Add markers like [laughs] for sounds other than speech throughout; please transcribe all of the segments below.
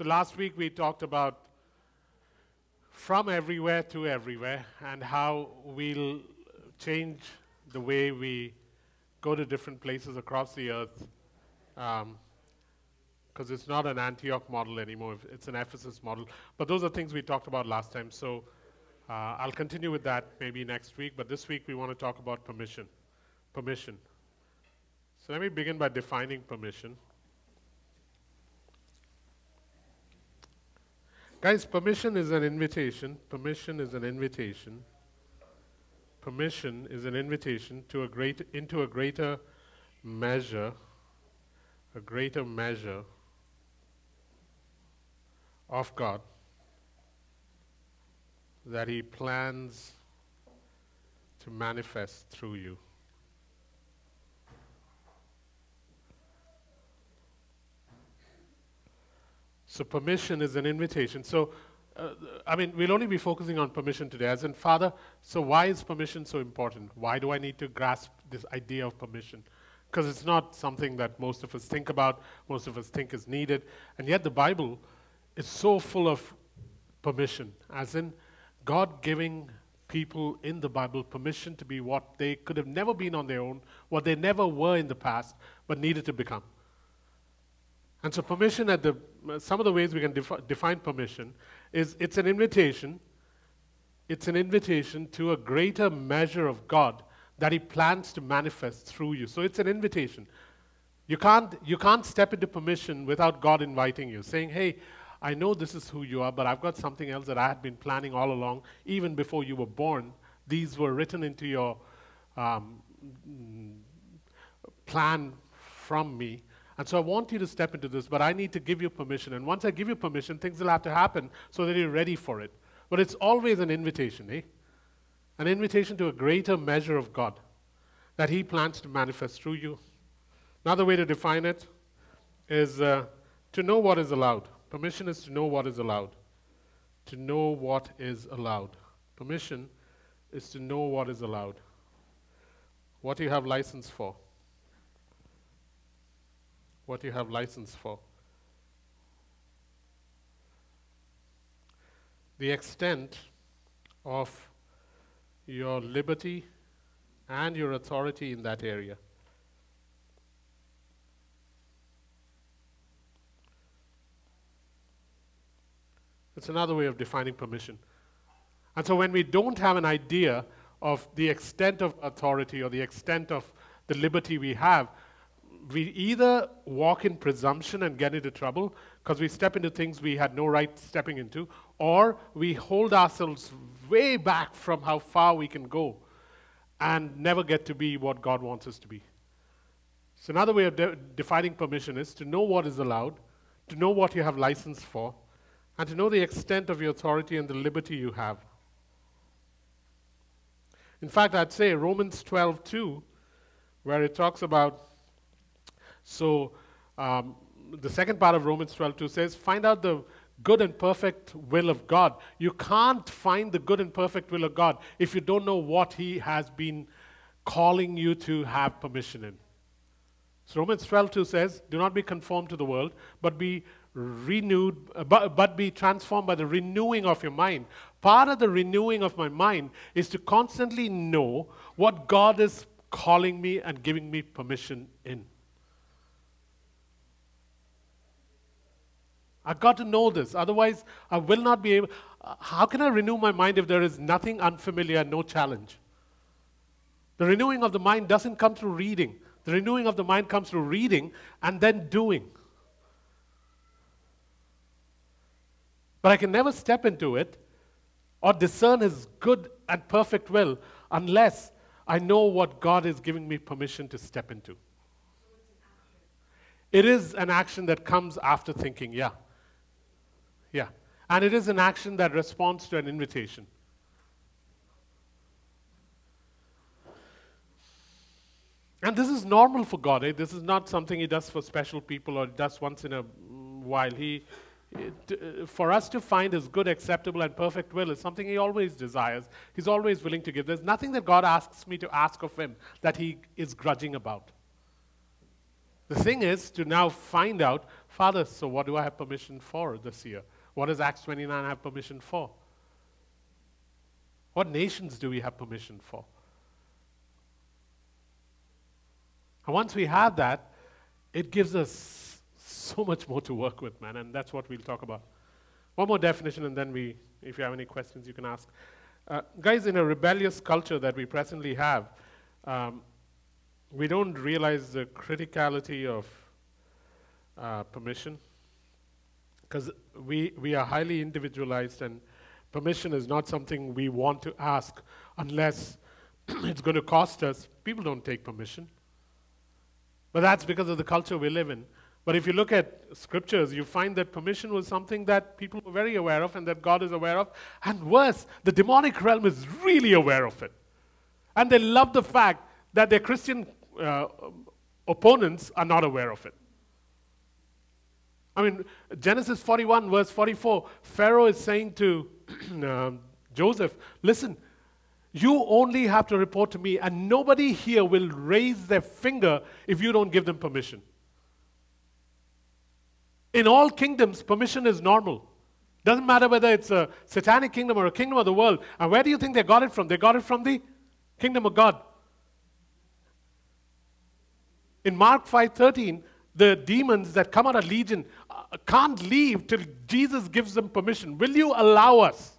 So last week we talked about from everywhere to everywhere and how we'll change the way we go to different places across the earth. Because um, it's not an Antioch model anymore, it's an Ephesus model. But those are things we talked about last time. So uh, I'll continue with that maybe next week. But this week we want to talk about permission. Permission. So let me begin by defining permission. Guys, permission is an invitation. Permission is an invitation. Permission is an invitation to a great, into a greater measure, a greater measure of God that He plans to manifest through you. So, permission is an invitation. So, uh, I mean, we'll only be focusing on permission today. As in, Father, so why is permission so important? Why do I need to grasp this idea of permission? Because it's not something that most of us think about, most of us think is needed. And yet, the Bible is so full of permission, as in, God giving people in the Bible permission to be what they could have never been on their own, what they never were in the past, but needed to become. And so, permission at the some of the ways we can defi- define permission is it's an invitation. It's an invitation to a greater measure of God that He plans to manifest through you. So it's an invitation. You can't, you can't step into permission without God inviting you, saying, Hey, I know this is who you are, but I've got something else that I had been planning all along, even before you were born. These were written into your um, plan from me. And so I want you to step into this, but I need to give you permission. And once I give you permission, things will have to happen so that you're ready for it. But it's always an invitation, eh? An invitation to a greater measure of God that He plans to manifest through you. Another way to define it is uh, to know what is allowed. Permission is to know what is allowed. To know what is allowed. Permission is to know what is allowed. What you have license for what you have license for. The extent of your liberty and your authority in that area. It's another way of defining permission. And so when we don't have an idea of the extent of authority or the extent of the liberty we have, we either walk in presumption and get into trouble because we step into things we had no right stepping into, or we hold ourselves way back from how far we can go and never get to be what God wants us to be. So, another way of de- defining permission is to know what is allowed, to know what you have license for, and to know the extent of your authority and the liberty you have. In fact, I'd say Romans 12 2, where it talks about so um, the second part of Romans 12:2 says, "Find out the good and perfect will of God." You can't find the good and perfect will of God if you don't know what He has been calling you to have permission in. So Romans 12:2 says, "Do not be conformed to the world, but be renewed, uh, but, but be transformed by the renewing of your mind." Part of the renewing of my mind is to constantly know what God is calling me and giving me permission in. I've got to know this. Otherwise, I will not be able. How can I renew my mind if there is nothing unfamiliar, no challenge? The renewing of the mind doesn't come through reading. The renewing of the mind comes through reading and then doing. But I can never step into it or discern His good and perfect will unless I know what God is giving me permission to step into. It is an action that comes after thinking, yeah. Yeah. And it is an action that responds to an invitation. And this is normal for God. Eh? This is not something He does for special people or does once in a while. He, it, uh, for us to find His good, acceptable, and perfect will is something He always desires. He's always willing to give. There's nothing that God asks me to ask of Him that He is grudging about. The thing is to now find out, Father, so what do I have permission for this year? What does Acts 29 have permission for? What nations do we have permission for? And once we have that, it gives us so much more to work with, man, and that's what we'll talk about. One more definition, and then we, if you have any questions, you can ask. Uh, guys, in a rebellious culture that we presently have, um, we don't realize the criticality of uh, permission because we, we are highly individualized and permission is not something we want to ask unless [clears throat] it's going to cost us. People don't take permission. But that's because of the culture we live in. But if you look at scriptures, you find that permission was something that people were very aware of and that God is aware of. And worse, the demonic realm is really aware of it. And they love the fact that their Christian uh, opponents are not aware of it. I mean, Genesis 41, verse 44, Pharaoh is saying to [clears throat] um, Joseph, Listen, you only have to report to me, and nobody here will raise their finger if you don't give them permission. In all kingdoms, permission is normal. Doesn't matter whether it's a satanic kingdom or a kingdom of the world. And where do you think they got it from? They got it from the kingdom of God. In Mark 5:13, the demons that come out of legion uh, can't leave till Jesus gives them permission. Will you allow us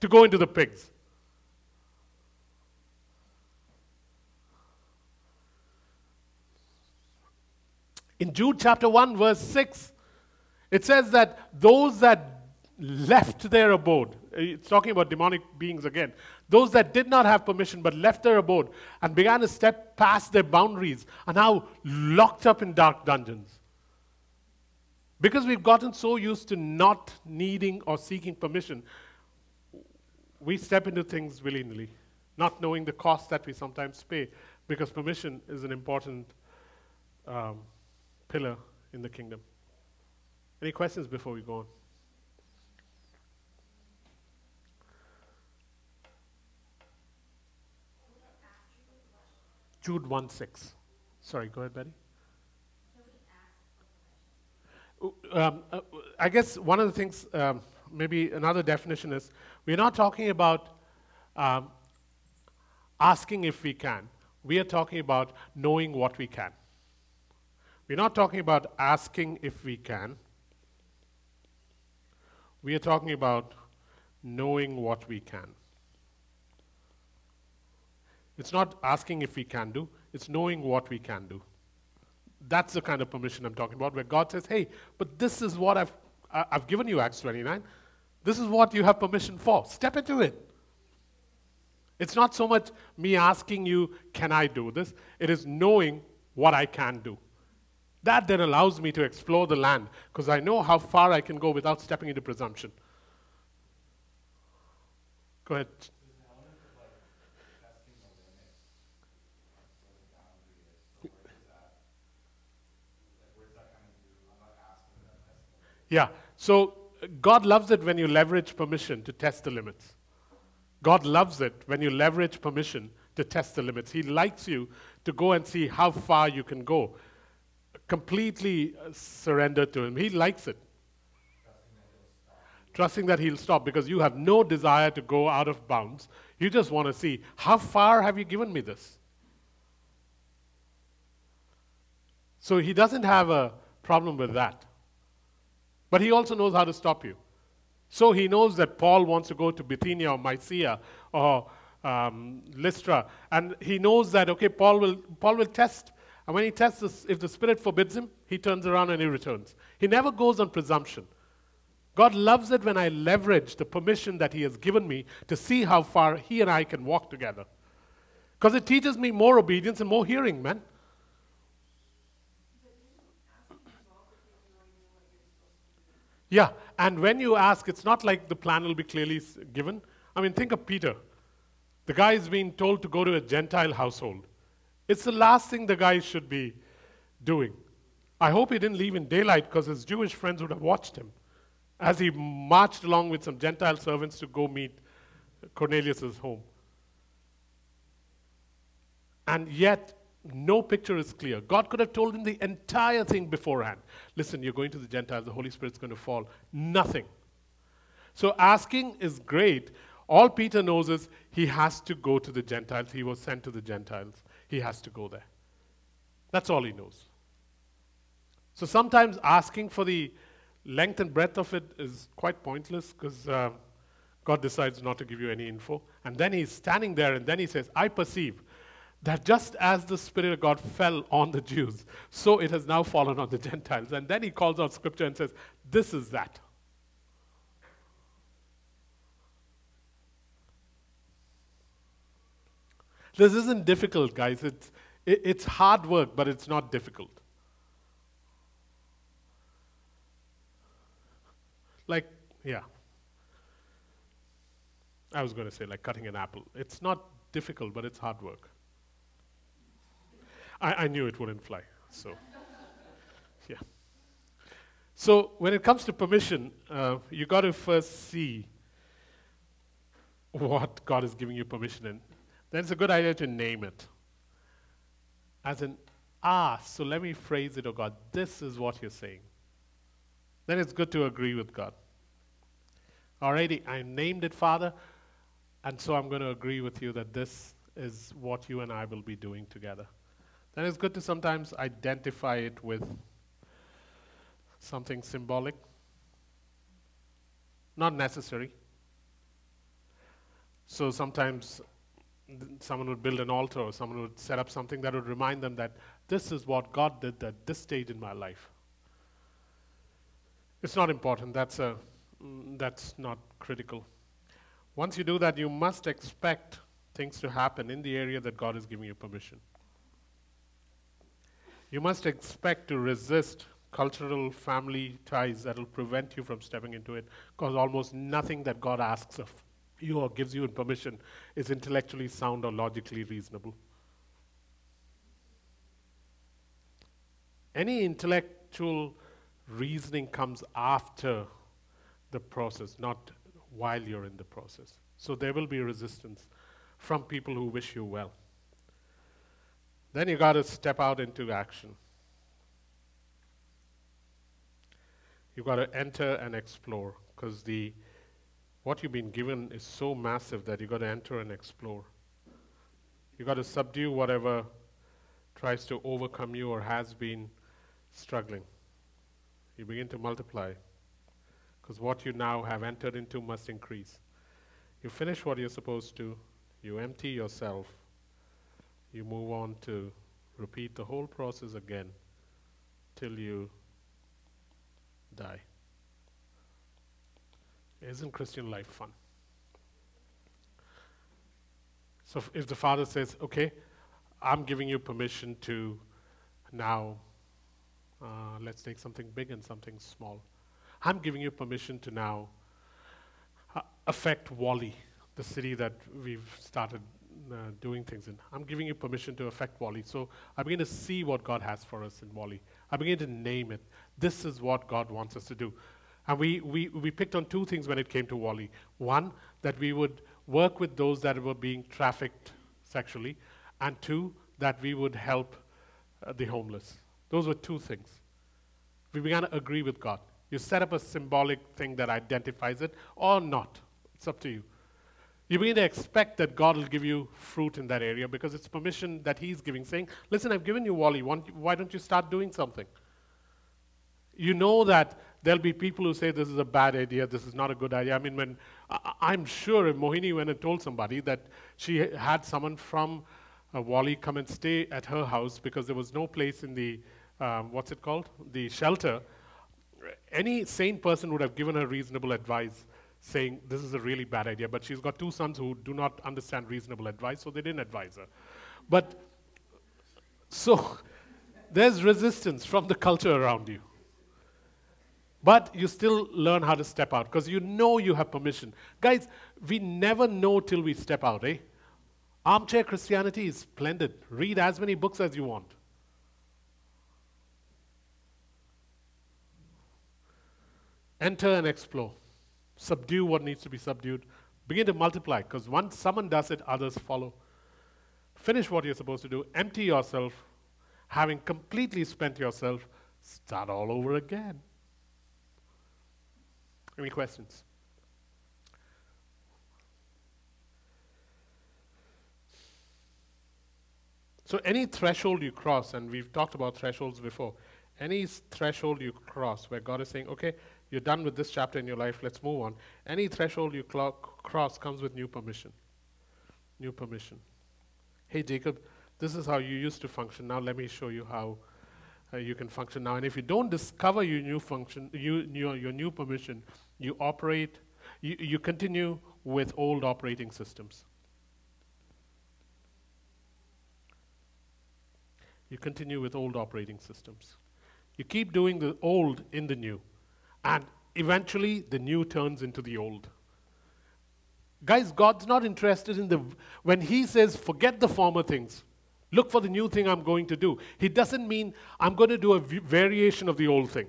to go into the pigs? In Jude chapter 1 verse 6, it says that those that left their abode, it's talking about demonic beings again, those that did not have permission but left their abode and began to step past their boundaries are now locked up in dark dungeons. Because we've gotten so used to not needing or seeking permission, we step into things willy nilly, not knowing the cost that we sometimes pay, because permission is an important um, pillar in the kingdom. Any questions before we go on? Jude 1 6. Sorry, go ahead, Betty. Um, uh, I guess one of the things, um, maybe another definition is we're not talking about um, asking if we can. We are talking about knowing what we can. We're not talking about asking if we can. We are talking about knowing what we can. It's not asking if we can do, it's knowing what we can do. That's the kind of permission I'm talking about, where God says, hey, but this is what I've, I've given you, Acts 29. This is what you have permission for. Step into it. It's not so much me asking you, can I do this? It is knowing what I can do. That then allows me to explore the land because I know how far I can go without stepping into presumption. Go ahead. Yeah. So God loves it when you leverage permission to test the limits. God loves it when you leverage permission to test the limits. He likes you to go and see how far you can go. Completely uh, surrender to Him. He likes it. Trusting that He'll stop because you have no desire to go out of bounds. You just want to see how far have you given me this? So He doesn't have a problem with that. But he also knows how to stop you. So he knows that Paul wants to go to Bithynia or Mysia or um, Lystra. And he knows that, okay, Paul will, Paul will test. And when he tests, this, if the Spirit forbids him, he turns around and he returns. He never goes on presumption. God loves it when I leverage the permission that He has given me to see how far He and I can walk together. Because it teaches me more obedience and more hearing, man. Yeah, and when you ask, it's not like the plan will be clearly given. I mean, think of Peter. The guy is being told to go to a Gentile household. It's the last thing the guy should be doing. I hope he didn't leave in daylight because his Jewish friends would have watched him as he marched along with some Gentile servants to go meet Cornelius' home. And yet, no picture is clear. God could have told him the entire thing beforehand. Listen, you're going to the Gentiles, the Holy Spirit's going to fall. Nothing. So asking is great. All Peter knows is he has to go to the Gentiles. He was sent to the Gentiles. He has to go there. That's all he knows. So sometimes asking for the length and breadth of it is quite pointless because uh, God decides not to give you any info. And then he's standing there and then he says, I perceive that just as the Spirit of God fell on the Jews, so it has now fallen on the [laughs] Gentiles. And then he calls out scripture and says, This is that. This isn't difficult, guys. It's, it, it's hard work, but it's not difficult. Like, yeah. I was going to say, like cutting an apple. It's not difficult, but it's hard work. I, I knew it wouldn't fly, so, yeah. So, when it comes to permission, uh, you got to first see what God is giving you permission in. Then it's a good idea to name it. As in, ah, so let me phrase it, oh God, this is what you're saying. Then it's good to agree with God. Alrighty, I named it Father, and so I'm going to agree with you that this is what you and I will be doing together. Then it's good to sometimes identify it with something symbolic. Not necessary. So sometimes someone would build an altar or someone would set up something that would remind them that this is what God did at this stage in my life. It's not important. That's, a, mm, that's not critical. Once you do that, you must expect things to happen in the area that God is giving you permission. You must expect to resist cultural family ties that will prevent you from stepping into it because almost nothing that God asks of you or gives you permission is intellectually sound or logically reasonable. Any intellectual reasoning comes after the process, not while you're in the process. So there will be resistance from people who wish you well. Then you got to step out into action. You've got to enter and explore because the what you've been given is so massive that you've got to enter and explore. You've got to subdue whatever tries to overcome you or has been struggling. You begin to multiply because what you now have entered into must increase. You finish what you're supposed to, you empty yourself, you move on to repeat the whole process again till you die. Isn't Christian life fun? So if, the father says, okay, I'm giving you permission to now, uh, let's take something big and something small. I'm giving you permission to now uh, affect Whalley, the city that we've started uh, doing things in. I'm giving you permission to affect Whalley. So I begin to see what God has for us in Whalley. I begin to name it. This is what God wants us to do. And we, we, we picked on two things when it came to Whalley. One, that we would work with those that were being trafficked sexually, and two, that we would help uh, the homeless. Those were two things. We began to agree with God. You set up a symbolic thing that identifies it or not. It's up to you. You begin to expect that God will give you fruit in that area because it's permission that He's giving, saying, Listen, I've given you Whalley. Why don't you start doing something? You know that there'll be people who say this is a bad idea, this is not a good idea. I mean, when I, am sure if Mohini went and told somebody that she had someone from uh, Whalley come and stay at her house because there was no place in the, um, what's it called? The shelter, any sane person would have given her reasonable advice saying this is a really bad idea. But she's got two sons who do not understand reasonable advice, so they didn't advise her. But so there's resistance from the culture around you. But you still learn how to step out because you know you have permission. Guys, we never know till we step out, eh? Armchair Christianity is splendid. Read as many books as you want. Enter and explore. Subdue what needs to be subdued. Begin to multiply because once someone does it, others follow. finish what you're supposed to do, empty yourself, having completely spent yourself, start all over again. Any questions? So, any threshold you cross, and we've talked about thresholds before, any threshold you cross where God is saying, okay, you're done with this chapter in your life, let's move on. Any threshold you cross comes with new permission. New permission. Hey, Jacob, this is how you used to function. Now, let me show you how uh, you can function now. And if you don't discover your new function, you, your, your new permission, you operate, you, you continue with old operating systems. You continue with old operating systems. You keep doing the old in the new. And eventually, the new turns into the old. Guys, God's not interested in the. When He says, forget the former things, look for the new thing I'm going to do, He doesn't mean I'm going to do a variation of the old thing.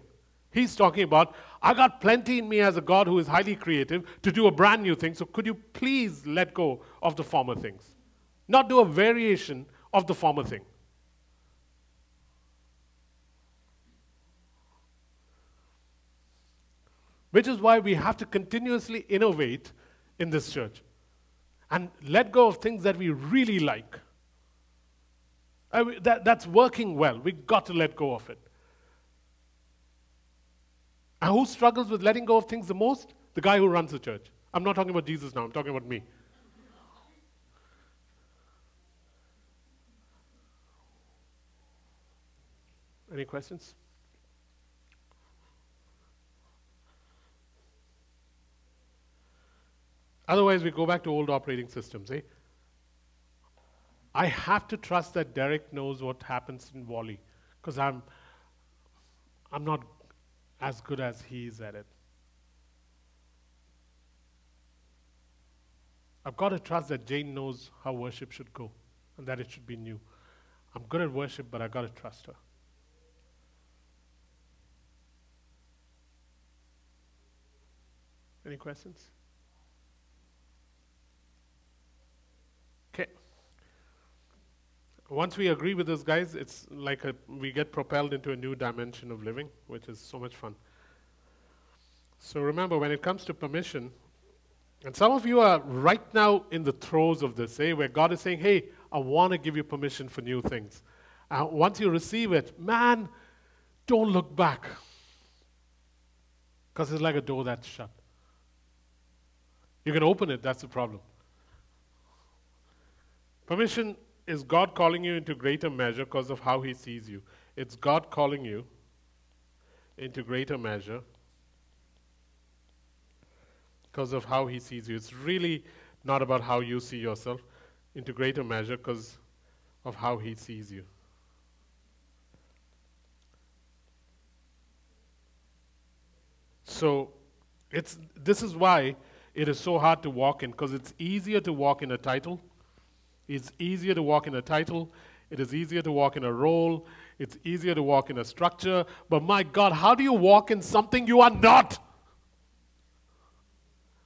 He's talking about, I got plenty in me as a God who is highly creative to do a brand new thing, so could you please let go of the former things? Not do a variation of the former thing. Which is why we have to continuously innovate in this church and let go of things that we really like. I that, that's working well. We've got to let go of it. And who struggles with letting go of things the most? The guy who runs the church. I'm not talking about Jesus now, I'm talking about me. Any questions? Otherwise, we go back to old operating systems. Eh? I have to trust that Derek knows what happens in Whalley because I'm, I'm not as good as he is at it. I've got to trust that Jane knows how worship should go and that it should be new. I'm good at worship, but I've got to trust her. Any questions? Once we agree with those guys, it's like a, we get propelled into a new dimension of living, which is so much fun. So remember, when it comes to permission, and some of you are right now in the throes of this, eh, where God is saying, hey, I want to give you permission for new things. Uh, once you receive it, man, don't look back. Because it's like a door that's shut. You can open it, that's the problem. Permission is God calling you into greater measure because of how He sees you. It's God calling you into greater measure because of how He sees you. It's really not about how you see yourself, into greater measure because of how He sees you. So, it's, this is why it is so hard to walk in because it's easier to walk in a title it's easier to walk in a title. It is easier to walk in a role. It's easier to walk in a structure. But my God, how do you walk in something you are not?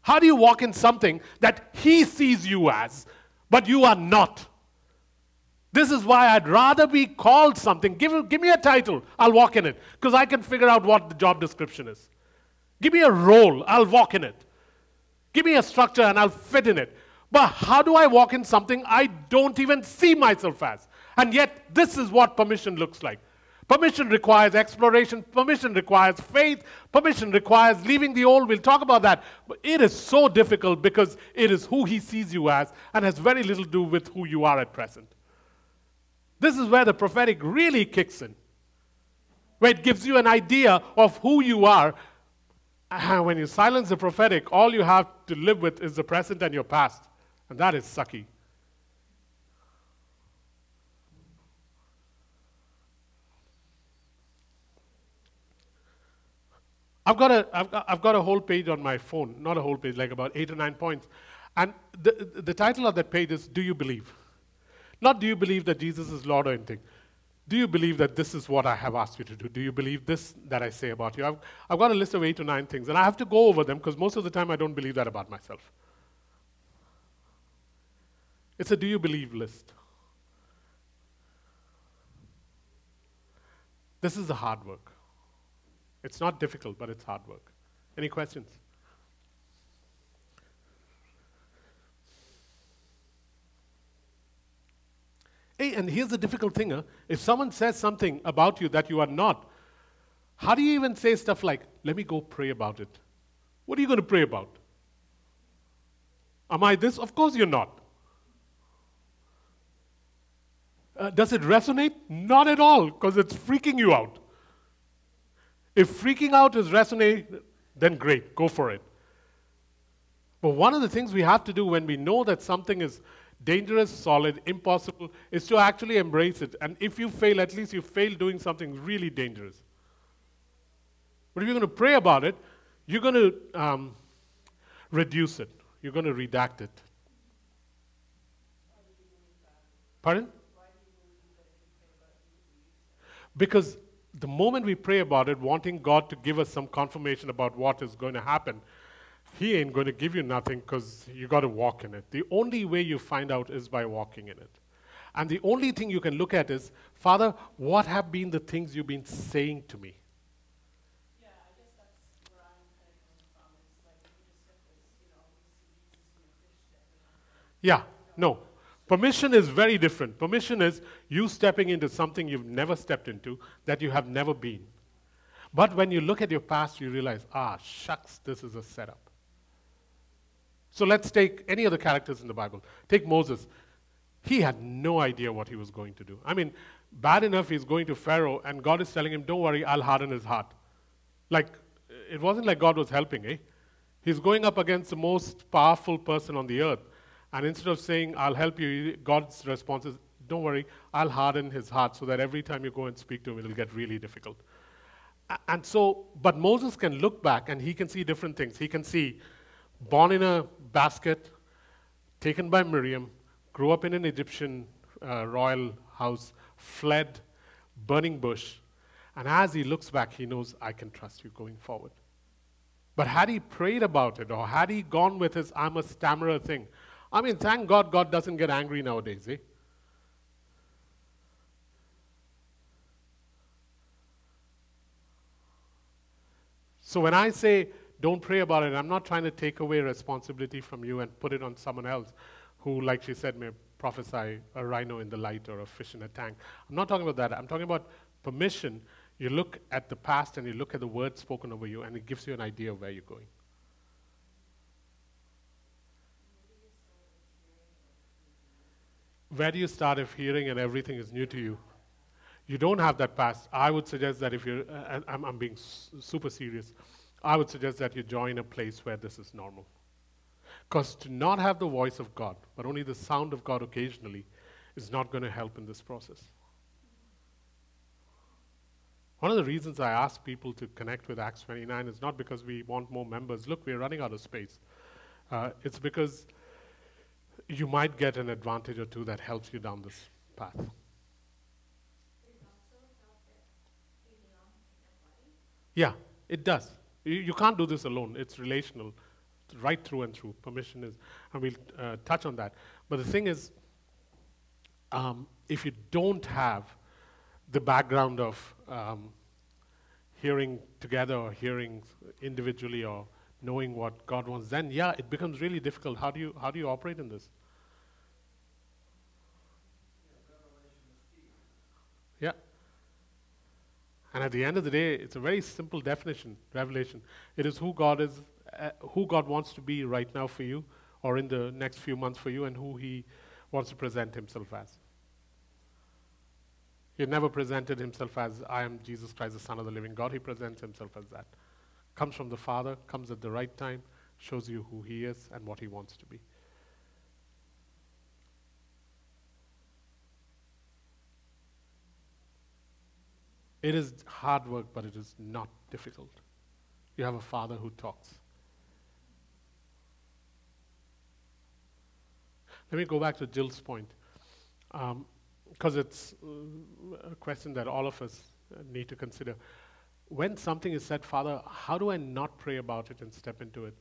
How do you walk in something that He sees you as, but you are not? This is why I'd rather be called something. Give, give me a title, I'll walk in it, because I can figure out what the job description is. Give me a role, I'll walk in it. Give me a structure, and I'll fit in it. But how do I walk in something I don't even see myself as? And yet, this is what permission looks like. Permission requires exploration. Permission requires faith. Permission requires leaving the old. We'll talk about that. But it is so difficult because it is who he sees you as and has very little to do with who you are at present. This is where the prophetic really kicks in, where it gives you an idea of who you are. And [clears throat] when you silence the prophetic, all you have to live with is the present and your past. And that is sucky. I've got, a, I've, got, I've got a whole page on my phone, not a whole page, like about eight or nine points. And the, the title of that page is Do You Believe? Not do you believe that Jesus is Lord or anything. Do you believe that this is what I have asked you to do? Do you believe this that I say about you? I've, I've got a list of eight or nine things, and I have to go over them because most of the time I don't believe that about myself. It's a do you believe list. This is the hard work. It's not difficult, but it's hard work. Any questions? Hey, and here's the difficult thing huh? if someone says something about you that you are not, how do you even say stuff like, let me go pray about it? What are you going to pray about? Am I this? Of course you're not. Uh, does it resonate? Not at all, because it's freaking you out. If freaking out is resonate, then great, go for it. But one of the things we have to do when we know that something is dangerous, solid, impossible, is to actually embrace it. And if you fail, at least you fail doing something really dangerous. But if you're going to pray about it, you're going to um, reduce it, you're going to redact it. Pardon? Because the moment we pray about it, wanting God to give us some confirmation about what is going to happen, He ain't going to give you nothing because you got to walk in it. The only way you find out is by walking in it. And the only thing you can look at is, Father, what have been the things you've been saying to me? Yeah, I guess that's where I'm kind of coming from. It's like you just get this, you know, we see Jesus in a fish tank. Yeah, no. Permission is very different. Permission is you stepping into something you've never stepped into, that you have never been. But when you look at your past, you realize, ah, shucks, this is a setup. So let's take any of the characters in the Bible. Take Moses. He had no idea what he was going to do. I mean, bad enough he's going to Pharaoh, and God is telling him, don't worry, I'll harden his heart. Like, it wasn't like God was helping, eh? He's going up against the most powerful person on the earth. And instead of saying, I'll help you, God's response is, don't worry, I'll harden his heart so that every time you go and speak to him, it'll get really difficult. And so, but Moses can look back and he can see different things. He can see born in a basket, taken by Miriam, grew up in an Egyptian uh, royal house, fled, burning bush. And as he looks back, he knows, I can trust you going forward. But had he prayed about it, or had he gone with his I'm a stammerer thing, I mean, thank God God doesn't get angry nowadays, eh? So when I say don't pray about it, I'm not trying to take away responsibility from you and put it on someone else who, like she said, may prophesy a rhino in the light or a fish in a tank. I'm not talking about that. I'm talking about permission. You look at the past and you look at the words spoken over you, and it gives you an idea of where you're going. Where do you start if hearing and everything is new to you? You don't have that past. I would suggest that if you're, uh, I'm, I'm being super serious, I would suggest that you join a place where this is normal. Because to not have the voice of God, but only the sound of God occasionally, is not going to help in this process. One of the reasons I ask people to connect with Acts 29 is not because we want more members. Look, we're running out of space. Uh, it's because you might get an advantage or two that helps you down this path. Yeah, it does. You, you can't do this alone. It's relational, right through and through. Permission is, and we'll uh, touch on that. But the thing is, um, if you don't have the background of um, hearing together or hearing individually or knowing what God wants, then yeah, it becomes really difficult. How do you how do you operate in this? And at the end of the day, it's a very simple definition, revelation. It is who God is, uh, who God wants to be right now for you, or in the next few months for you, and who He wants to present Himself as. He never presented Himself as, I am Jesus Christ, the Son of the living God. He presents Himself as that. Comes from the Father, comes at the right time, shows you who He is and what He wants to be. It is hard work, but it is not difficult. You have a father who talks. Let me go back to Jill's point, because um, it's uh, a question that all of us need to consider. When something is said, Father, how do I not pray about it and step into it?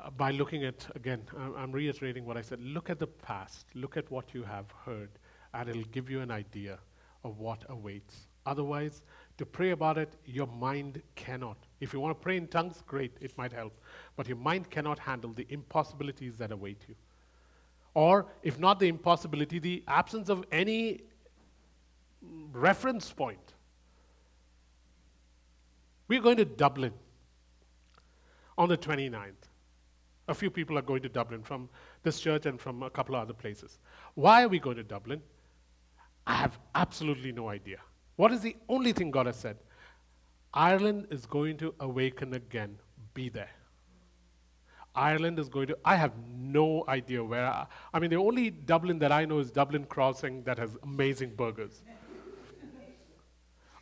Uh, by looking at, again, I'm reiterating what I said look at the past, look at what you have heard, and it'll give you an idea of what awaits. Otherwise, To pray about it, your mind cannot. If you want to pray in tongues, great, it might help. But your mind cannot handle the impossibilities that await you. Or, if not the impossibility, the absence of any reference point. We're going to Dublin on the 29th. A few people are going to Dublin from this church and from a couple of other places. Why are we going to Dublin? I have absolutely no idea. What is the only thing God has said? Ireland is going to awaken again. Be there. Ireland is going to, I have no idea where. I, I mean, the only Dublin that I know is Dublin Crossing that has amazing burgers.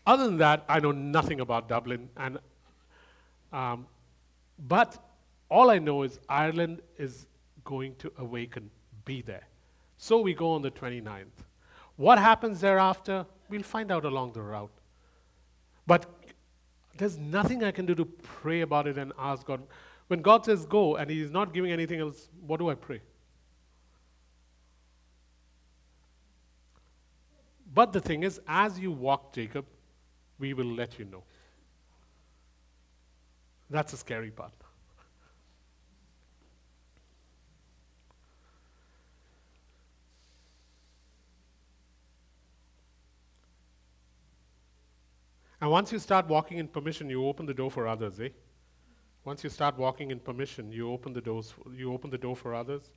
Other than that, I know nothing about Dublin. And, um, but all I know is Ireland is going to awaken, be there. So we go on the 29th. What happens thereafter, we'll find out along the route. But there's nothing I can do to pray about it and ask God. When God says go and He's not giving anything else, what do I pray? But the thing is, as you walk, Jacob, we will let you know. That's the scary part. And once you start walking in permission, you open the door for others, eh? Once you start walking in permission, you open the doors. You open the door for others.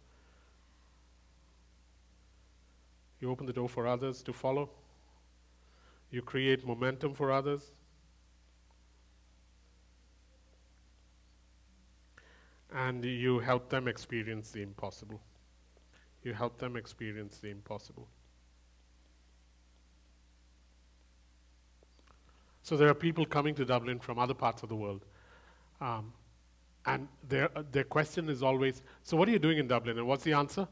You open the door for others to follow. You create momentum for others. And you help them experience the impossible. You help them experience the impossible. So there are people coming to Dublin from other parts of the world. Um, and their, uh, their question is always so, what are you doing in Dublin? And what's the answer?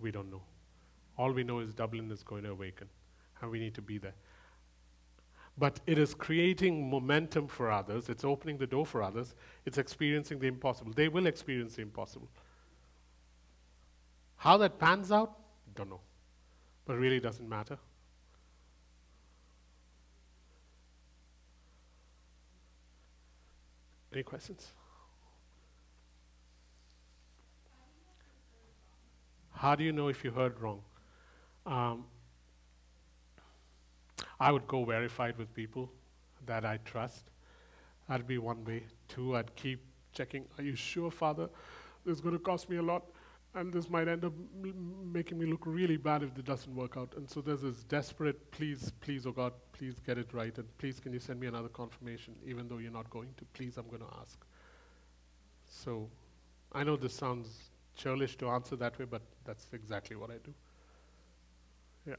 We don't know. All we know is Dublin is going to awaken, and we need to be there. But it is creating momentum for others, it's opening the door for others, it's experiencing the impossible. They will experience the impossible. How that pans out, don't know. But it really doesn't matter. Any questions? How do you know if you heard wrong? Um, I would go verify it with people that I trust. That'd be one way. Two, I'd keep checking. Are you sure, Father? This is going to cost me a lot, and this might end up m- making me look really bad if it doesn't work out. And so there's this desperate, please, please, oh God, please get it right, and please, can you send me another confirmation, even though you're not going to? Please, I'm going to ask. So I know this sounds churlish to answer that way, but that's exactly what I do. Yeah.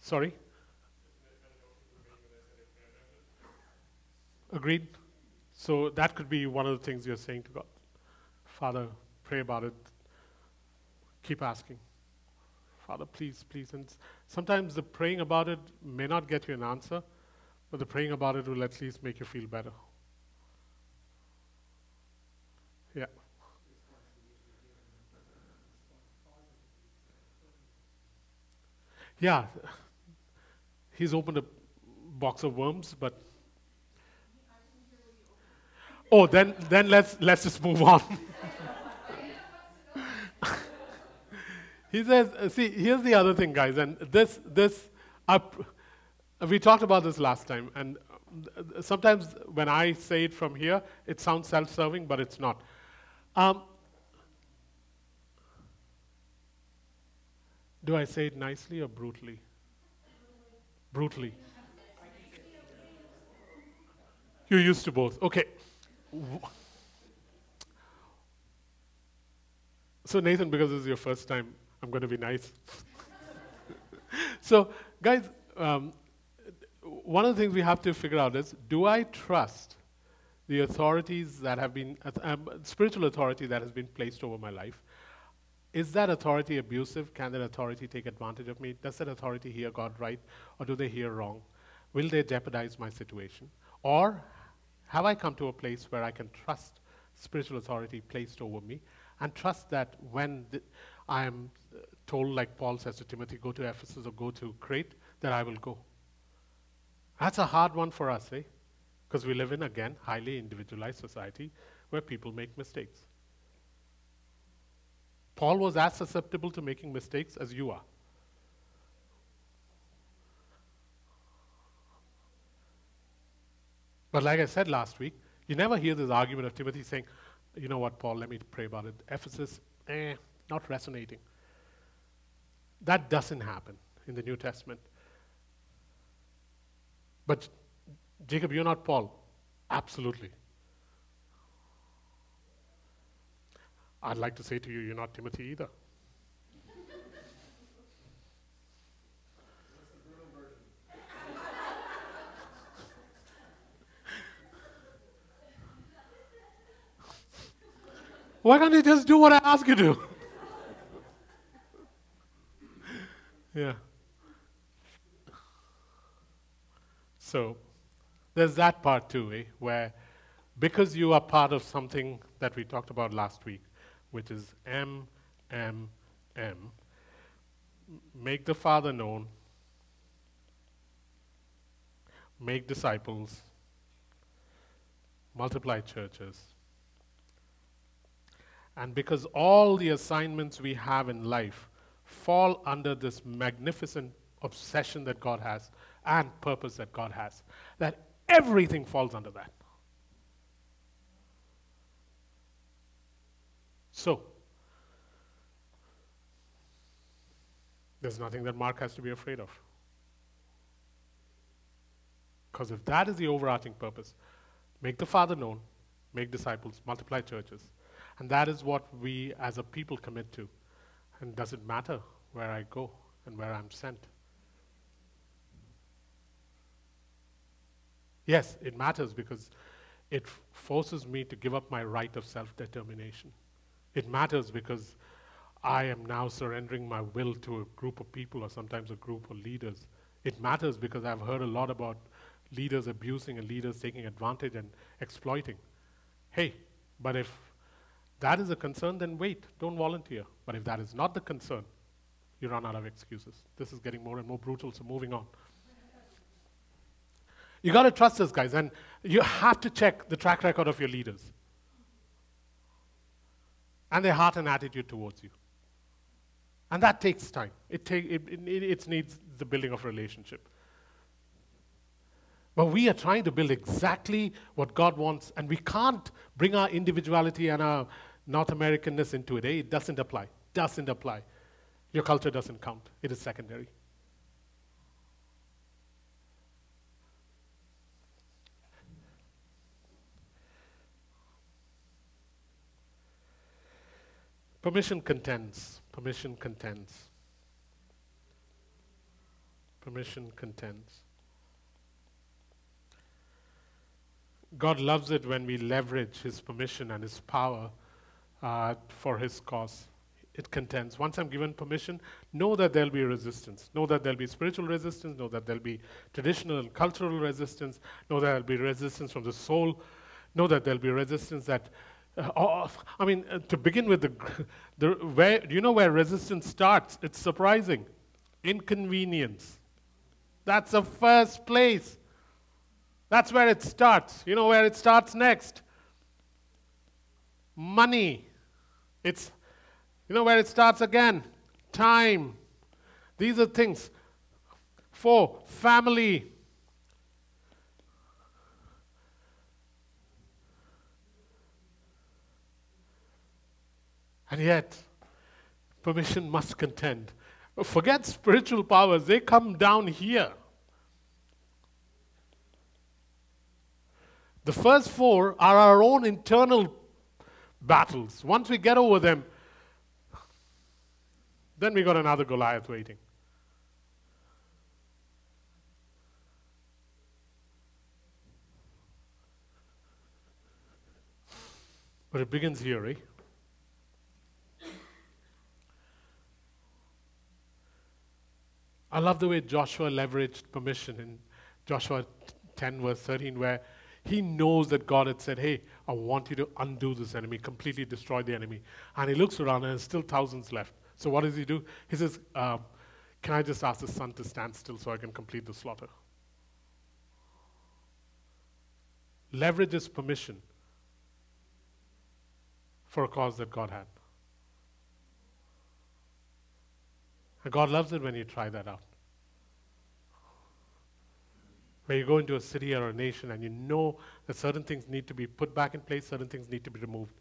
Sorry? Agreed? So that could be one of the things you're saying to God. Father, pray about it. Keep asking. Father, please, please. And sometimes the praying about it may not get you an answer, but the praying about it will at least make you feel better. Yeah. Yeah. He's opened a box of worms, but Oh, then then let's let's just move on. [laughs] he says, uh, see, here's the other thing, guys, and this this up, we talked about this last time, and uh, sometimes when I say it from here, it sounds self-serving, but it's not. Um, do I say it nicely or brutally? Brutally. You're used to both. Okay. [laughs] So, Nathan, because this is your first time, I'm going to be nice. [laughs] so, guys, um, one of the things we have to figure out is do I trust the authorities that have been, um, spiritual authority that has been placed over my life? Is that authority abusive? Can that authority take advantage of me? Does that authority hear God right, or do they hear wrong? Will they jeopardize my situation? Or have I come to a place where I can trust spiritual authority placed over me and trust that when the, I am uh, told, like Paul says to Timothy, go to Ephesus or go to Crete, that I will go. That's a hard one for us, eh? Because we live in, again, highly individualized society where people make mistakes. Paul was as susceptible to making mistakes as you are. But like I said last week, you never hear this argument of Timothy saying, you know what, Paul, let me pray about it. Ephesus, eh, not resonating. That doesn't happen in the New Testament. But Jacob, you're not Paul. Absolutely. I'd like to say to you, you're not Timothy either. Why can't you just do what I ask you to? [laughs] yeah. So there's that part too, eh? Where because you are part of something that we talked about last week, which is M, M, M, make the Father known, make disciples, multiply churches. And because all the assignments we have in life fall under this magnificent obsession that God has and purpose that God has, that everything falls under that. So, there's nothing that Mark has to be afraid of. Because if that is the overarching purpose, make the Father known, make disciples, multiply churches. And that is what we as a people commit to. And does it matter where I go and where I'm sent? Yes, it matters because it forces me to give up my right of self determination. It matters because I am now surrendering my will to a group of people or sometimes a group of leaders. It matters because I've heard a lot about leaders abusing and leaders taking advantage and exploiting. Hey, but if that is a concern, then wait, don't volunteer. But if that is not the concern, you run out of excuses. This is getting more and more brutal, so moving on. You got to trust us, guys, and you have to check the track record of your leaders and their heart and attitude towards you. And that takes time. It, take, it, it, it needs the building of relationship. But we are trying to build exactly what God wants, and we can't bring our individuality and our North Americanness into it. Eh? It doesn't apply. Doesn't apply. Your culture doesn't count. It is secondary. Permission contends. Permission contends. Permission contends. God loves it when we leverage His permission and His power uh, for His cause. It contends. Once I'm given permission, know that there'll be resistance. Know that there'll be spiritual resistance. Know that there'll be traditional and cultural resistance. Know that there'll be resistance from the soul. Know that there'll be resistance that uh, I mean, uh, to begin with, the, [laughs] the, where, you know where resistance starts? It's surprising. Inconvenience. That's the first place. That's where it starts. You know where it starts next? Money. It's, you know where it starts again? Time. These are things. Four, family. And yet, permission must contend. Forget spiritual powers, they come down here. The first four are our own internal battles. Once we get over them, then we got another Goliath waiting. But it begins here, eh? I love the way Joshua leveraged permission in Joshua 10, verse 13, where he knows that God had said, Hey, I want you to undo this enemy, completely destroy the enemy. And he looks around and there's still thousands left. So what does he do? He says, uh, Can I just ask the sun to stand still so I can complete the slaughter? Leverages permission for a cause that God had. And God loves it when you try that out. Where you go into a city or a nation and you know that certain things need to be put back in place, certain things need to be removed.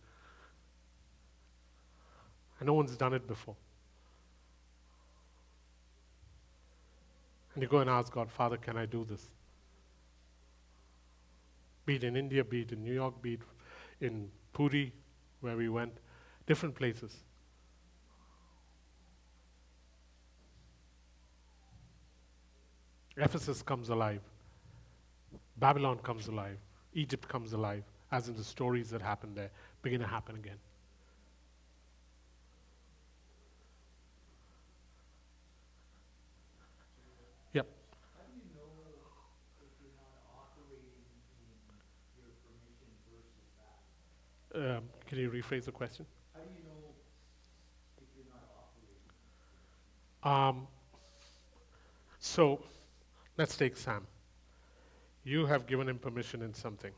And no one's done it before. And you go and ask God, Father, can I do this? Be it in India, be it in New York, be it in Puri, where we went, different places. Ephesus comes alive. Babylon comes alive. Egypt comes alive, as in the stories that happened there begin to happen again. Yep. You know if you're not operating in your permission versus that? Um, can you rephrase the question? How do you know if you're not operating? Um, so, let's take Sam. You have given him permission in something.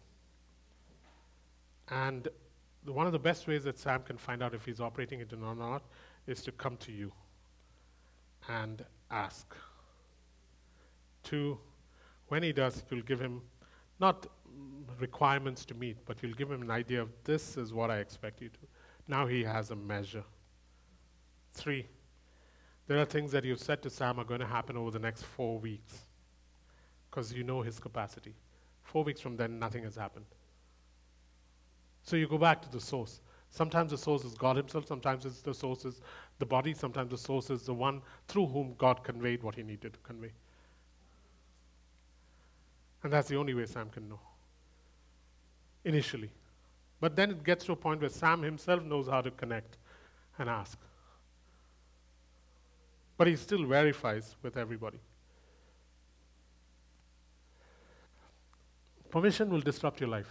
And one of the best ways that Sam can find out if he's operating it or not is to come to you and ask. Two, when he does, you'll give him not requirements to meet, but you'll give him an idea of this is what I expect you to. Now he has a measure. Three, there are things that you've said to Sam are going to happen over the next four weeks because you know his capacity. Four weeks from then, nothing has happened. So you go back to the source. Sometimes the source is God Himself, sometimes it's the source is the body, sometimes the source is the one through whom God conveyed what He needed to convey. And that's the only way Sam can know. Initially. But then it gets to a point where Sam himself knows how to connect and ask. But he still verifies with everybody. Permission will disrupt your life.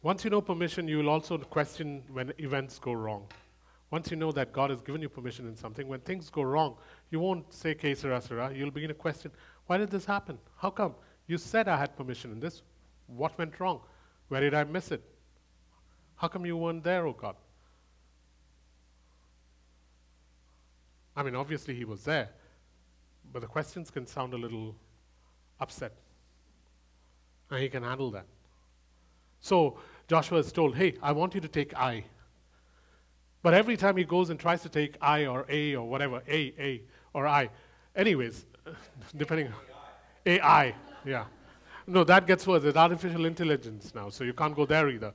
Once you know permission, you will also question when events go wrong. Once you know that God has given you permission in something, when things go wrong, you won't say que sera, sera. You'll begin to question, why did this happen? How come? You said I had permission in this. What went wrong? Where did I miss it? How come you weren't there, oh God? I mean, obviously he was there, but the questions can sound a little upset. And he can handle that. So Joshua is told, hey, I want you to take I. But every time he goes and tries to take I or A or whatever, A, A, or I, anyways, [laughs] depending. AI, yeah. No, that gets worse. It's artificial intelligence now, so you can't go there either.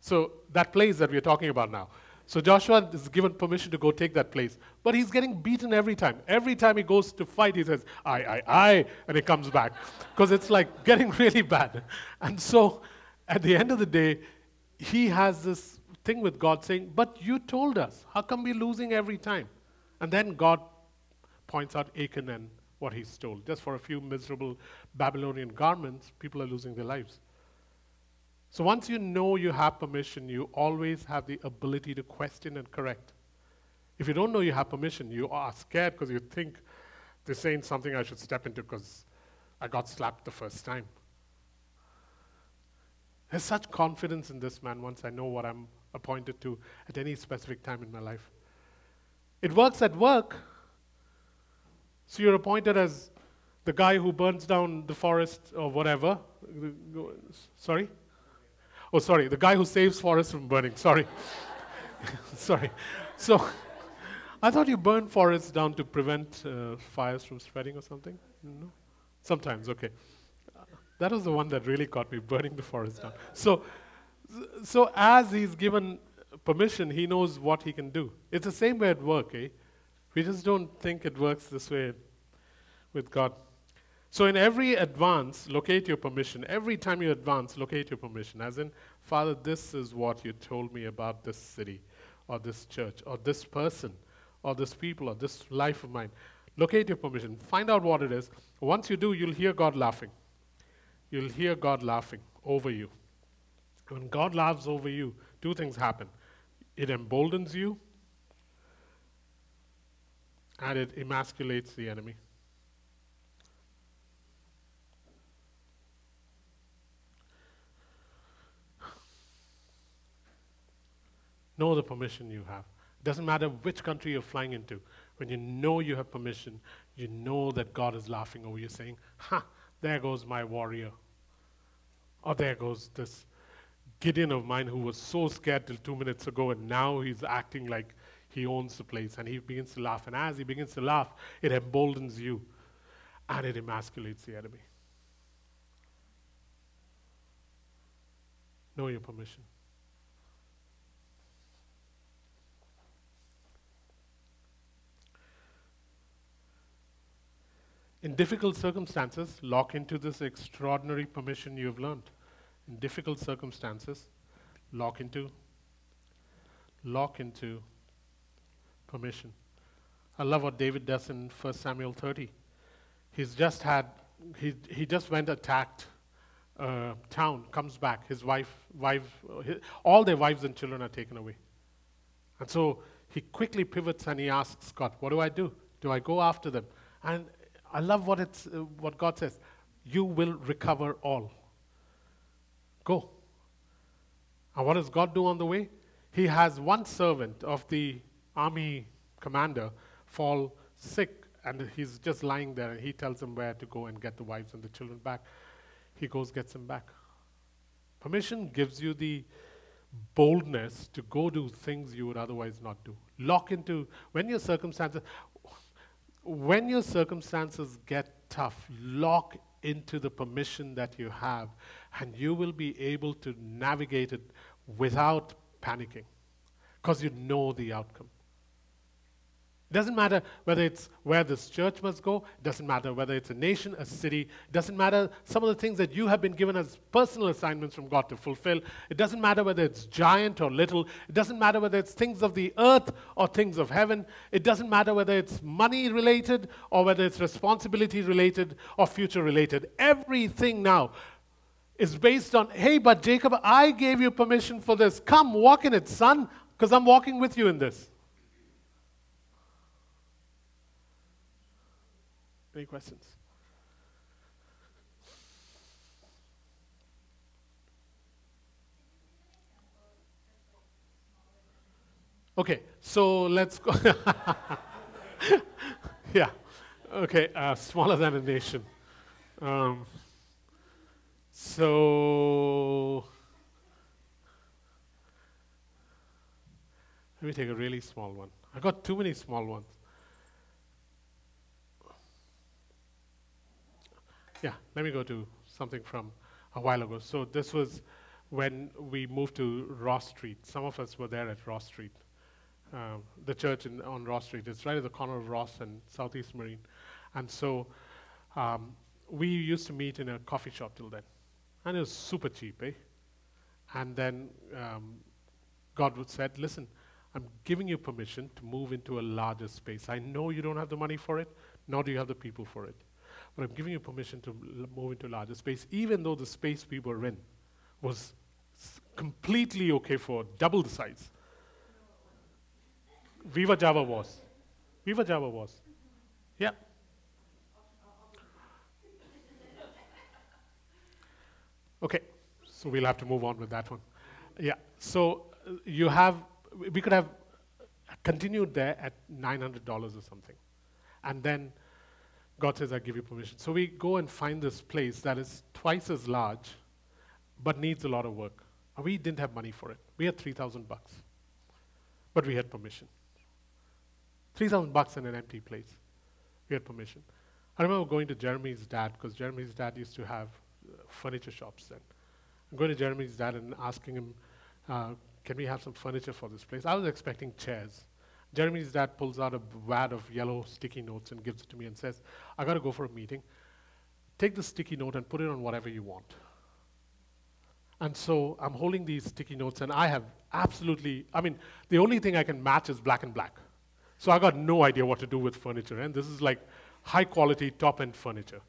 So that place that we're talking about now. So Joshua is given permission to go take that place, but he's getting beaten every time. Every time he goes to fight, he says, I, I, I, and he comes back. Because it's like getting [laughs] really bad. And so at the end of the day, he has this thing with God saying, But you told us. How come we're losing every time? And then God points out Achan and what he stole. Just for a few miserable Babylonian garments, people are losing their lives. So once you know you have permission, you always have the ability to question and correct. If you don't know you have permission, you are scared because you think they're saying something I should step into because I got slapped the first time. There's such confidence in this man once I know what I'm appointed to at any specific time in my life. It works at work. So you're appointed as the guy who burns down the forest or whatever. Sorry? Oh, sorry, the guy who saves forests from burning. Sorry. [laughs] sorry. So I thought you burn forests down to prevent uh, fires from spreading or something. No? Sometimes, okay. That was the one that really caught me, burning the forest down. So, so as he's given permission, he knows what he can do. It's the same way at work, eh? We just don't think it works this way with God. So, in every advance, locate your permission. Every time you advance, locate your permission. As in, Father, this is what you told me about this city, or this church, or this person, or this people, or this life of mine. Locate your permission. Find out what it is. Once you do, you'll hear God laughing. you'll hear God laughing over you. When God laughs over you, two things happen it emboldens you, and it emasculates the enemy. Know the permission you have. It doesn't matter which country you're flying into. When you know you have permission, you know that God is laughing over you, saying, Ha, there goes my warrior. Or there goes this Gideon of mine who was so scared till two minutes ago, and now he's acting like he owns the place. And he begins to laugh. And as he begins to laugh, it emboldens you and it emasculates the enemy. Know your permission. In difficult circumstances, lock into this extraordinary permission you've learned. In difficult circumstances, lock into lock into permission. I love what David does in 1 Samuel 30. He's just had he, he just went attacked uh, town, comes back. His wife, wife, his, all their wives and children are taken away. And so he quickly pivots and he asks God, What do I do? Do I go after them? And I love what, it's, uh, what God says You will recover all. Go. And what does God do on the way? He has one servant of the army commander fall sick, and he's just lying there, and he tells him where to go and get the wives and the children back. He goes, gets them back. Permission gives you the boldness to go do things you would otherwise not do. Lock into, when your circumstances, when your circumstances get tough, lock into the permission that you have, and you will be able to navigate it without panicking because you know the outcome. It doesn't matter whether it's where this church must go, it doesn't matter whether it's a nation, a city, it doesn't matter some of the things that you have been given as personal assignments from God to fulfill. It doesn't matter whether it's giant or little, it doesn't matter whether it's things of the earth or things of heaven. It doesn't matter whether it's money related or whether it's responsibility related or future related. Everything now is based on, hey, but Jacob, I gave you permission for this. Come, walk in it, son, because I'm walking with you in this. Any questions? Okay, so let's go. [laughs] yeah, okay, uh, smaller than a nation. Um, so let me take a really small one. I got too many small ones. Yeah, let me go to something from a while ago. So this was when we moved to Ross Street. Some of us were there at Ross Street. Um, the church in, on Ross Street. It's right at the corner of Ross and Southeast Marine. And so um, we used to meet in a coffee shop till then. And it was super cheap, eh? And then um, God would said, listen, I'm giving you permission to move into a larger space. I know you don't have the money for it, nor do you have the people for it but I'm giving you permission to move into a larger space, even though the space we were in was completely okay for double the size. Viva Java was. Viva Java was. Yeah. Okay, so we'll have to move on with that one. Yeah, so uh, you have, we could have continued there at $900 or something. And then God says, I give you permission. So we go and find this place that is twice as large, but needs a lot of work. And we didn't have money for it. We had 3,000 bucks, but we had permission. 3,000 bucks in an empty place. We had permission. I remember going to Jeremy's dad, because Jeremy's dad used to have uh, furniture shops then. I'm going to Jeremy's dad and asking him, uh, can we have some furniture for this place? I was expecting chairs. Jeremy's dad pulls out a wad of yellow sticky notes and gives it to me and says, I got to go for a meeting. Take the sticky note and put it on whatever you want. And so I'm holding these sticky notes, and I have absolutely, I mean, the only thing I can match is black and black. So I got no idea what to do with furniture, and this is like high quality, top end furniture.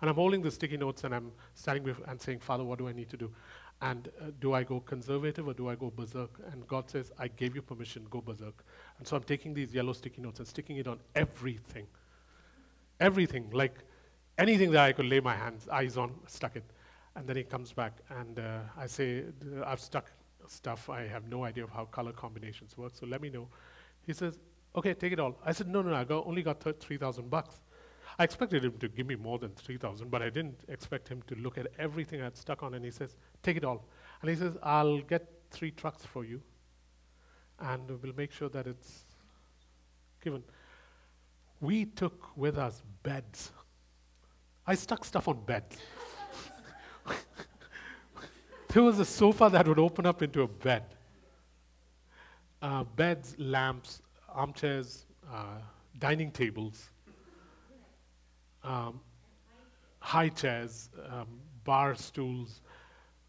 And I'm holding the sticky notes and I'm standing and saying, Father, what do I need to do? And uh, do I go conservative or do I go berserk? And God says, I gave you permission, go berserk. And so I'm taking these yellow sticky notes and sticking it on everything. Everything, like anything that I could lay my hands, eyes on, stuck it. And then he comes back and uh, I say, I've stuck stuff. I have no idea of how color combinations work, so let me know. He says, okay, take it all. I said, no, no, no I got, only got thir- 3,000 bucks. I expected him to give me more than 3,000, but I didn't expect him to look at everything I'd stuck on and he says, take it all. And he says, I'll get three trucks for you and we'll make sure that it's given. We took with us beds. I stuck stuff on beds. [laughs] there was a sofa that would open up into a bed. Uh, beds, lamps, armchairs, uh, dining tables, um, high chairs, um, bar stools.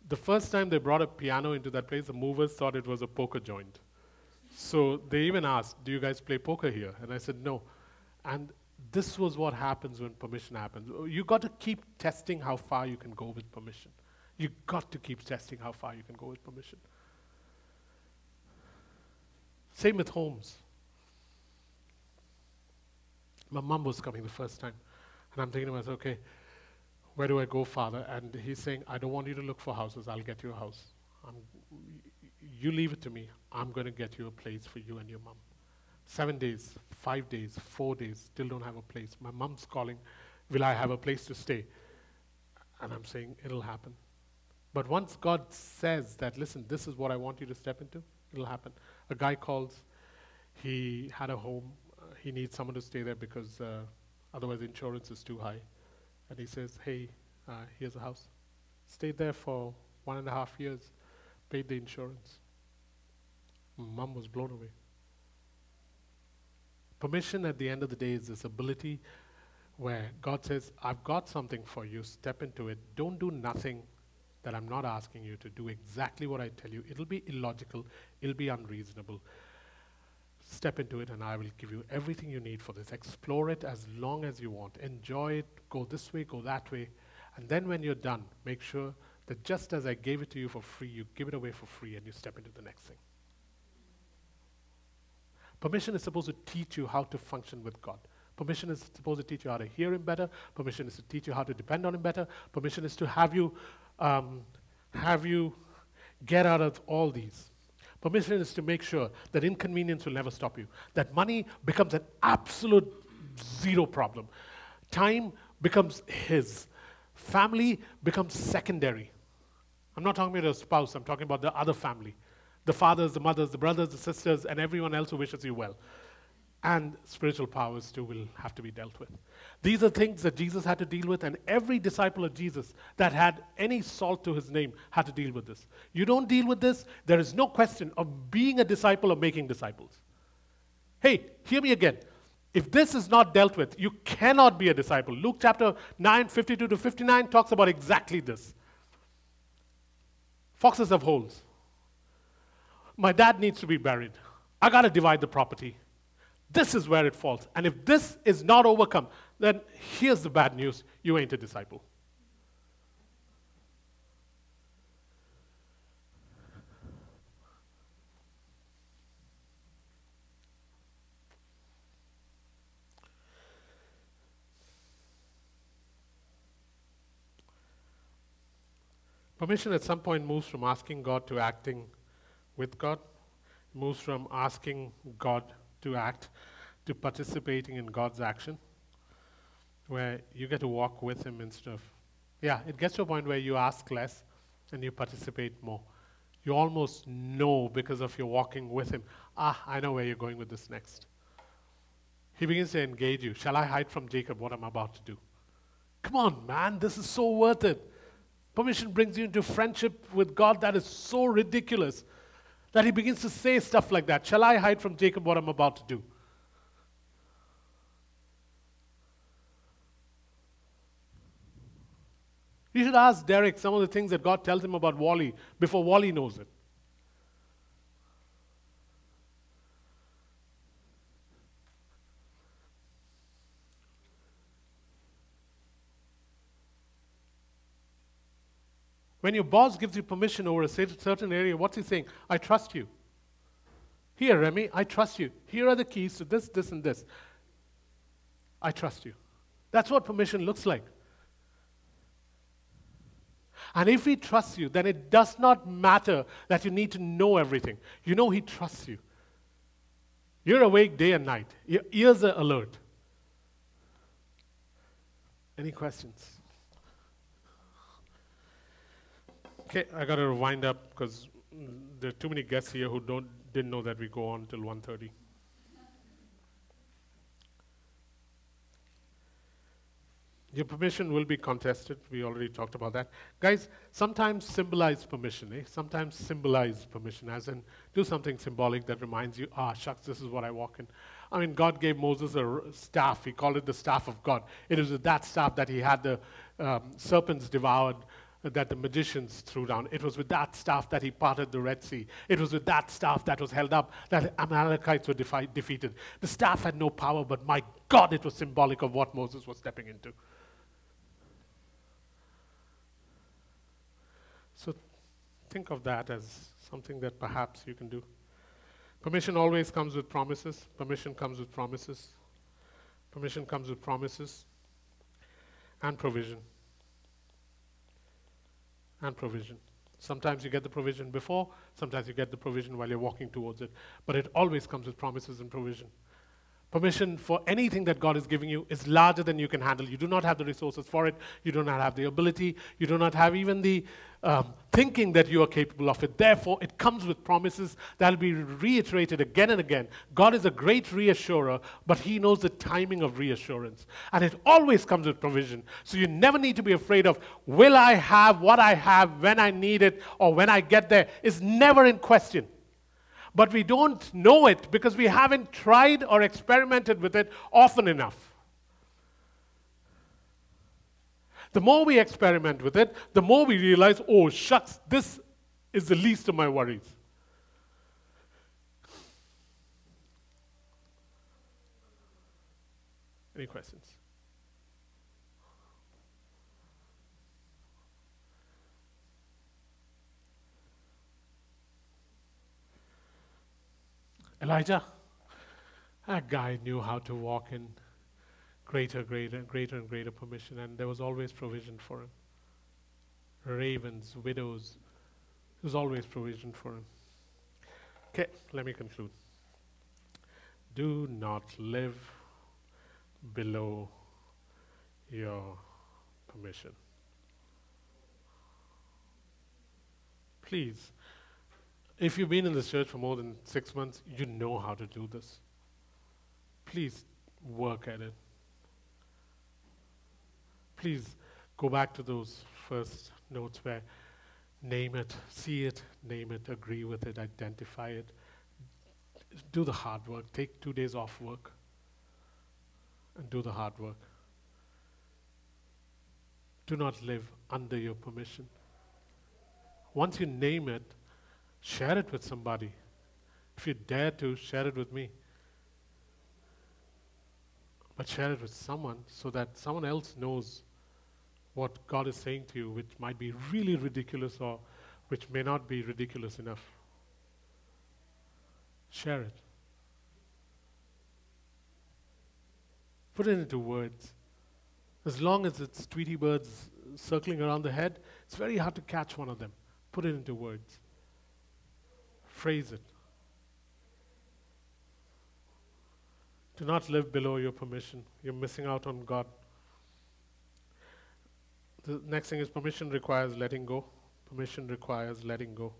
The first time they brought a piano into that place, the movers thought it was a poker joint. So they even asked, Do you guys play poker here? And I said, No. And this was what happens when permission happens. You got to keep testing how far you can go with permission. You got to keep testing how far you can go with permission. Same with homes. My mom was coming the first time, and I'm thinking to myself, okay, where do I go, Father? And he's saying, I don't want you to look for houses. I'll get you a house. I'm, you leave it to me. I'm going to get you a place for you and your mom. Seven days, five days, four days, still don't have a place. My mom's calling, will I have a place to stay? And I'm saying, it'll happen. But once God says that, listen, this is what I want you to step into, it'll happen. A guy calls, he had a home, uh, he needs someone to stay there because uh, otherwise insurance is too high. And he says, hey, uh, here's a house. Stayed there for one and a half years, paid the insurance. Mom was blown away. Permission at the end of the day is this ability where God says, I've got something for you, step into it. Don't do nothing that I'm not asking you to do exactly what I tell you. It'll be illogical, it'll be unreasonable. Step into it, and I will give you everything you need for this. Explore it as long as you want. Enjoy it, go this way, go that way. And then when you're done, make sure that just as I gave it to you for free, you give it away for free and you step into the next thing. Permission is supposed to teach you how to function with God. Permission is supposed to teach you how to hear Him better. Permission is to teach you how to depend on Him better. Permission is to have you, um, have you get out of all these. Permission is to make sure that inconvenience will never stop you. That money becomes an absolute zero problem. Time becomes His. Family becomes secondary. I'm not talking about a spouse, I'm talking about the other family the fathers, the mothers, the brothers, the sisters, and everyone else who wishes you well. And spiritual powers too will have to be dealt with. These are things that Jesus had to deal with, and every disciple of Jesus that had any salt to his name had to deal with this. You don't deal with this, there is no question of being a disciple or making disciples. Hey, hear me again. If this is not dealt with, you cannot be a disciple. Luke chapter 9, 52 to 59 talks about exactly this. Foxes have holes. My dad needs to be buried. I got to divide the property. This is where it falls. And if this is not overcome, then here's the bad news you ain't a disciple. Permission at some point moves from asking God to acting with God, moves from asking God to act to participating in God's action, where you get to walk with Him instead of. Yeah, it gets to a point where you ask less and you participate more. You almost know because of your walking with Him. Ah, I know where you're going with this next. He begins to engage you. Shall I hide from Jacob what I'm about to do? Come on, man, this is so worth it. Permission brings you into friendship with God that is so ridiculous that he begins to say stuff like that. Shall I hide from Jacob what I'm about to do? You should ask Derek some of the things that God tells him about Whalley before Whalley knows it. When your boss gives you permission over a certain area, what's he saying? I trust you. Here, Remy, I trust you. Here are the keys to this, this, and this. I trust you. That's what permission looks like. And if he trusts you, then it does not matter that you need to know everything. You know he trusts you. You're awake day and night, your ears are alert. Any questions? Okay, I got to wind up because there are too many guests here who don't didn't know that we go on till 1:30. Your permission will be contested. We already talked about that. Guys, sometimes symbolize permission, eh? Sometimes symbolize permission, as in do something symbolic that reminds you, ah, shucks, this is what I walk in. I mean, God gave Moses a staff. He called it the staff of God. It was with that staff that he had the um, serpents devoured, that the magicians threw down. It was with that staff that he parted the Red Sea. It was with that staff that was held up that Amalekites were defi- defeated. The staff had no power, but my God, it was symbolic of what Moses was stepping into. So think of that as something that perhaps you can do. Permission always comes with promises. Permission comes with promises. Permission comes with promises and provision. And provision. Sometimes you get the provision before, sometimes you get the provision while you're walking towards it. But it always comes with promises and provision. Permission for anything that God is giving you is larger than you can handle. You do not have the resources for it. You do not have the ability. You do not have even the um, thinking that you are capable of it. Therefore, it comes with promises that will be reiterated again and again. God is a great reassurer, but He knows the timing of reassurance. And it always comes with provision. So you never need to be afraid of, will I have what I have when I need it or when I get there? Is never in question but we don't know it because we haven't tried or experimented with it often enough. The more we experiment with it, the more we realize, oh, shucks, this is the least of my worries. Any questions? Elijah, that guy knew how to walk in greater, greater, greater and greater permission, and there was always provision for him. Ravens, widows, there was always provision for him. Okay, let me conclude. Do not live below your permission. Please, if you've been in this church for more than six months, you know how to do this. Please work at it. Please go back to those first notes where name it, see it, name it, agree with it, identify it. Do the hard work. Take two days off work and do the hard work. Do not live under your permission. Once you name it, share it with somebody. If you dare to, share it with me. But share it with someone so that someone else knows what God is saying to you, which might be really ridiculous or which may not be ridiculous enough. Share it. Put it into words. As long as it's Tweety birds circling around the head, it's very hard to catch one of them. Put it into words. Phrase it. Do not live below your permission. You're missing out on God. The next thing is permission requires letting go. Permission requires letting go.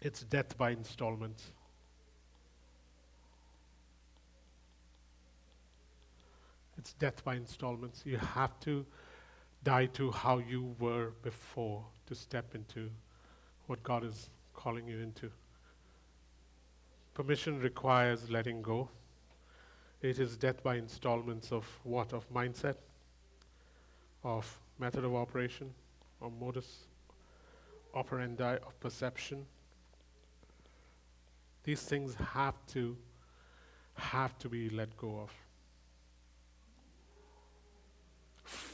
It's death by installments. It's death by installments. You have to die to how you were before to step into what God is calling you into. Permission requires letting go. It is death by installments of what? Of mindset, of method of operation, or modus operandi, of perception. These things have to have to be let go of.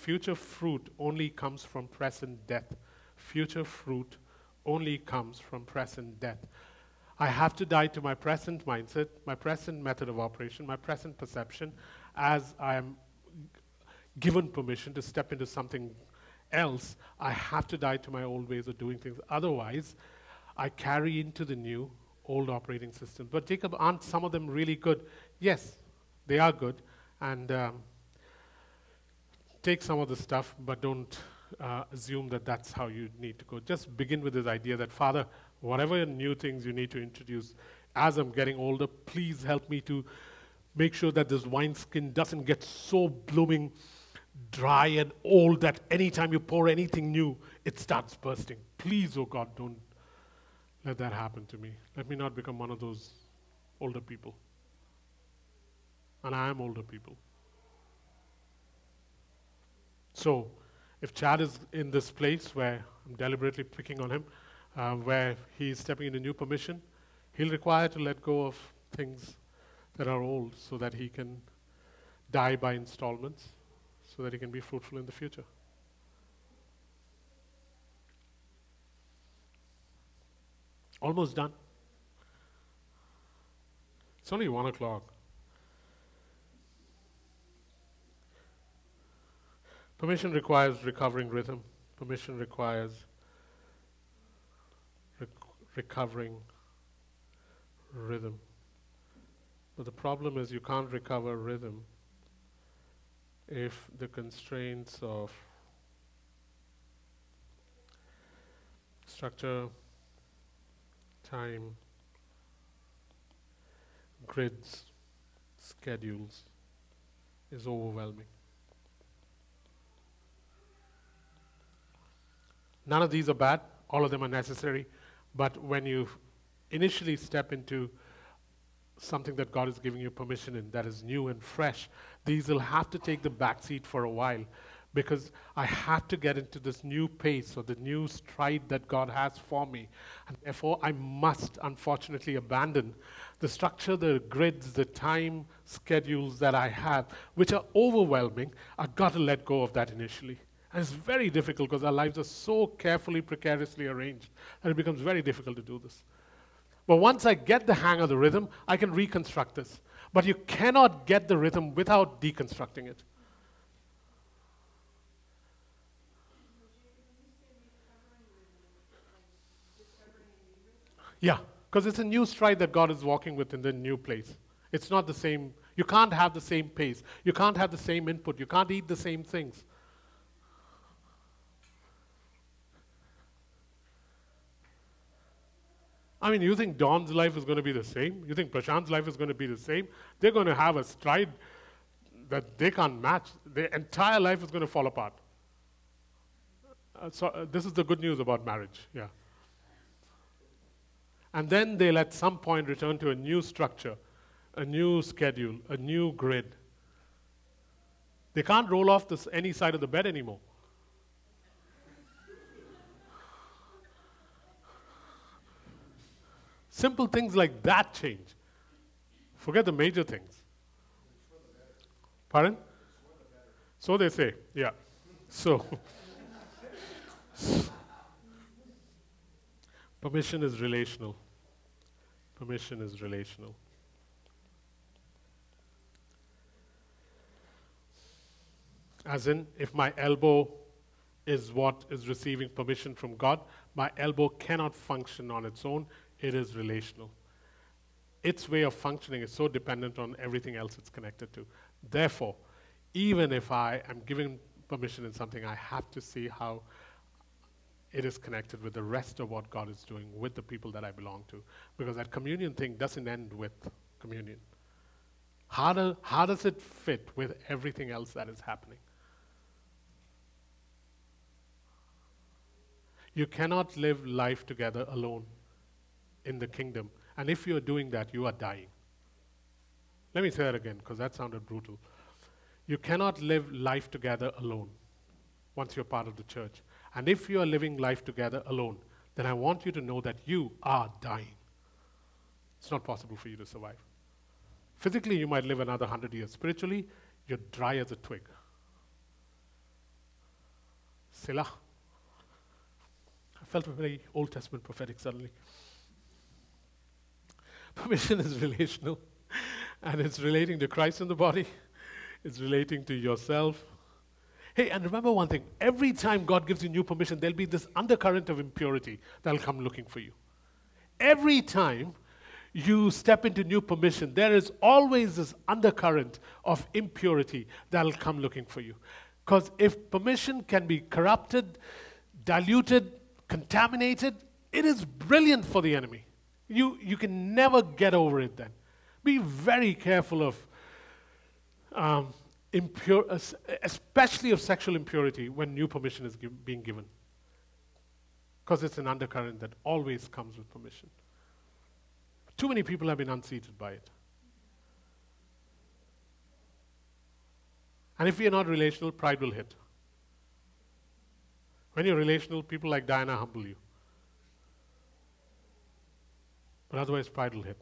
Future fruit only comes from present death. Future fruit only comes from present death. I have to die to my present mindset, my present method of operation, my present perception, as I am given permission to step into something else. I have to die to my old ways of doing things. Otherwise, I carry into the new old operating system. But Jacob, aren't some of them really good? Yes, they are good. And um, take some of the stuff, but don't uh, assume that that's how you need to go. Just begin with this idea that, Father, whatever new things you need to introduce as I'm getting older, please help me to make sure that this wineskin doesn't get so blooming dry and old that anytime you pour anything new, it starts bursting. Please, oh God, don't let that happen to me. Let me not become one of those older people. And I am older people. So, if Chad is in this place where I'm deliberately picking on him, uh, where he's stepping into new permission, he'll require to let go of things that are old so that he can die by installments, so that he can be fruitful in the future. Almost done. It's only one o'clock. Permission requires recovering rhythm. Permission requires rec- recovering rhythm. But the problem is you can't recover rhythm if the constraints of structure, time, grids, schedules is overwhelming. None of these are bad, all of them are necessary, but when you initially step into something that God is giving you permission in that is new and fresh, these will have to take the back seat for a while because I have to get into this new pace or the new stride that God has for me. And therefore, I must unfortunately abandon the structure, the grids, the time schedules that I have, which are overwhelming. I've got to let go of that initially. And it's very difficult because our lives are so carefully, precariously arranged that it becomes very difficult to do this. But once I get the hang of the rhythm, I can reconstruct this. But you cannot get the rhythm without deconstructing it. Yeah, because it's a new stride that God is walking with in the new place. It's not the same. You can't have the same pace. You can't have the same input. You can't eat the same things. I mean, you think Don's life is going to be the same? You think Prashant's life is going to be the same? They're going to have a stride that they can't match. Their entire life is going to fall apart. Uh, so, uh, this is the good news about marriage, yeah. And then they'll at some point return to a new structure, a new schedule, a new grid. They can't roll off this, any side of the bed anymore. Simple things like that change. Forget the major things. Pardon? So they say, yeah. So, [laughs] permission is relational. Permission is relational. As in, if my elbow is what is receiving permission from God, my elbow cannot function on its own it is relational. Its way of functioning is so dependent on everything else it's connected to. Therefore, even if I am given permission in something, I have to see how it is connected with the rest of what God is doing with the people that I belong to. Because that communion thing doesn't end with communion. How, do, how does it fit with everything else that is happening? You cannot live life together alone in the kingdom. And if you're doing that, you are dying. Let me say that again because that sounded brutal. You cannot live life together alone once you're part of the church. And if you are living life together alone, then I want you to know that you are dying. It's not possible for you to survive. Physically, you might live another 100 years. Spiritually, you're dry as a twig. Selah. I felt very Old Testament prophetic suddenly. Permission is relational, and it's relating to Christ in the body, it's relating to yourself. Hey, and remember one thing every time God gives you new permission, there'll be this undercurrent of impurity that'll come looking for you. Every time you step into new permission, there is always this undercurrent of impurity that'll come looking for you. Because if permission can be corrupted, diluted, contaminated, it is brilliant for the enemy. You, you can never get over it then. Be very careful of um, impure, especially of sexual impurity when new permission is give, being given. Because it's an undercurrent that always comes with permission. Too many people have been unseated by it. And if you're not relational, pride will hit. When you're relational, people like Diana humble you. But otherwise, pride will hit.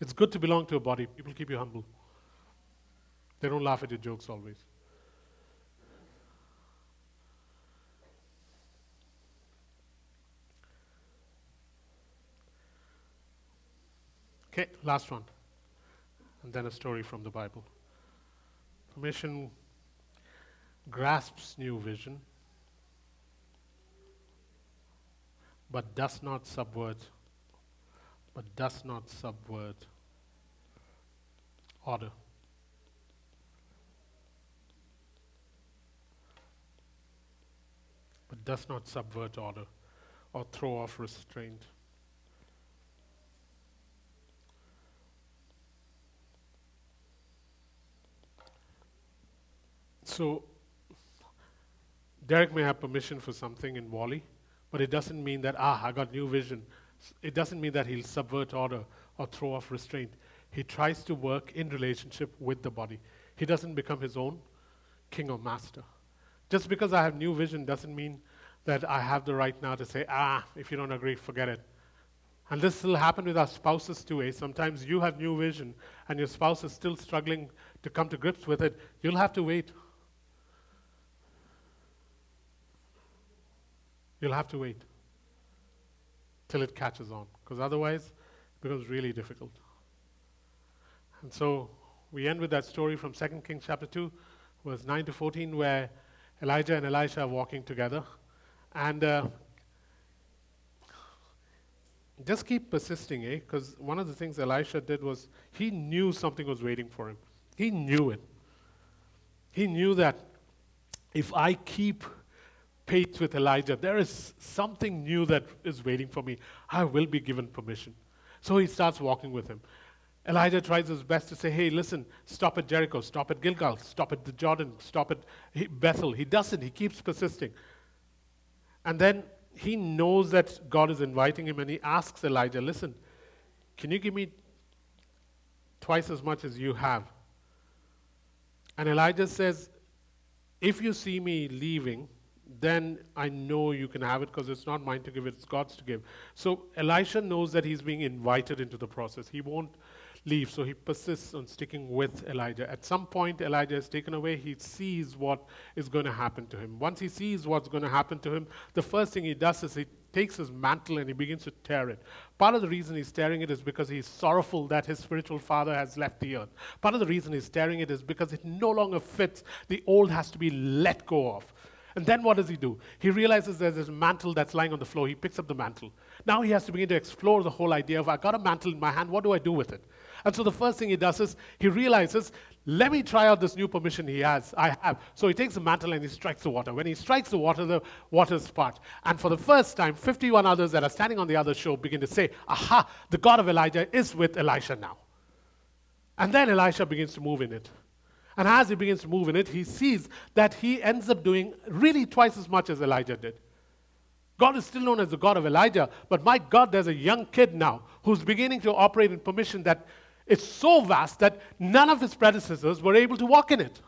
It's good to belong to a body. People keep you humble. They don't laugh at your jokes always. Okay, last one. And then a story from the Bible. Permission grasps new vision, but does not subvert, but does not subvert order. But does not subvert order or throw off restraint. So, Derek may have permission for something in Whalley, but it doesn't mean that, ah, I got new vision. It doesn't mean that he'll subvert order or throw off restraint. He tries to work in relationship with the body. He doesn't become his own king or master. Just because I have new vision doesn't mean that I have the right now to say, ah, if you don't agree, forget it. And this will happen with our spouses too. Eh? Sometimes you have new vision and your spouse is still struggling to come to grips with it. You'll have to wait. You'll have to wait till it catches on, because otherwise it becomes really difficult. And so we end with that story from 2 Kings chapter 2, verse 9 to 14, where Elijah and Elisha are walking together. And uh, just keep persisting, eh? Because one of the things Elisha did was he knew something was waiting for him. He knew it. He knew that if I keep pace with Elijah. There is something new that is waiting for me. I will be given permission. So he starts walking with him. Elijah tries his best to say, hey, listen, stop at Jericho, stop at Gilgal, stop at the Jordan, stop at Bethel. He doesn't, he keeps persisting. And then he knows that God is inviting him and he asks Elijah, listen, can you give me twice as much as you have? And Elijah says, if you see me leaving, then I know you can have it because it's not mine to give, it's God's to give. So Elisha knows that he's being invited into the process. He won't leave, so he persists on sticking with Elijah. At some point, Elijah is taken away. He sees what is going to happen to him. Once he sees what's going to happen to him, the first thing he does is he takes his mantle and he begins to tear it. Part of the reason he's tearing it is because he's sorrowful that his spiritual father has left the earth. Part of the reason he's tearing it is because it no longer fits. The old has to be let go of. And then what does he do? He realizes there's this mantle that's lying on the floor. He picks up the mantle. Now he has to begin to explore the whole idea of I got a mantle in my hand, what do I do with it? And so the first thing he does is he realizes, let me try out this new permission he has, I have. So he takes the mantle and he strikes the water. When he strikes the water, the waters part. And for the first time, 51 others that are standing on the other shore begin to say, Aha, the God of Elijah is with Elisha now. And then Elisha begins to move in it. And as he begins to move in it, he sees that he ends up doing really twice as much as Elijah did. God is still known as the God of Elijah, but my God, there's a young kid now who's beginning to operate in permission that it's so vast that none of his predecessors were able to walk in it.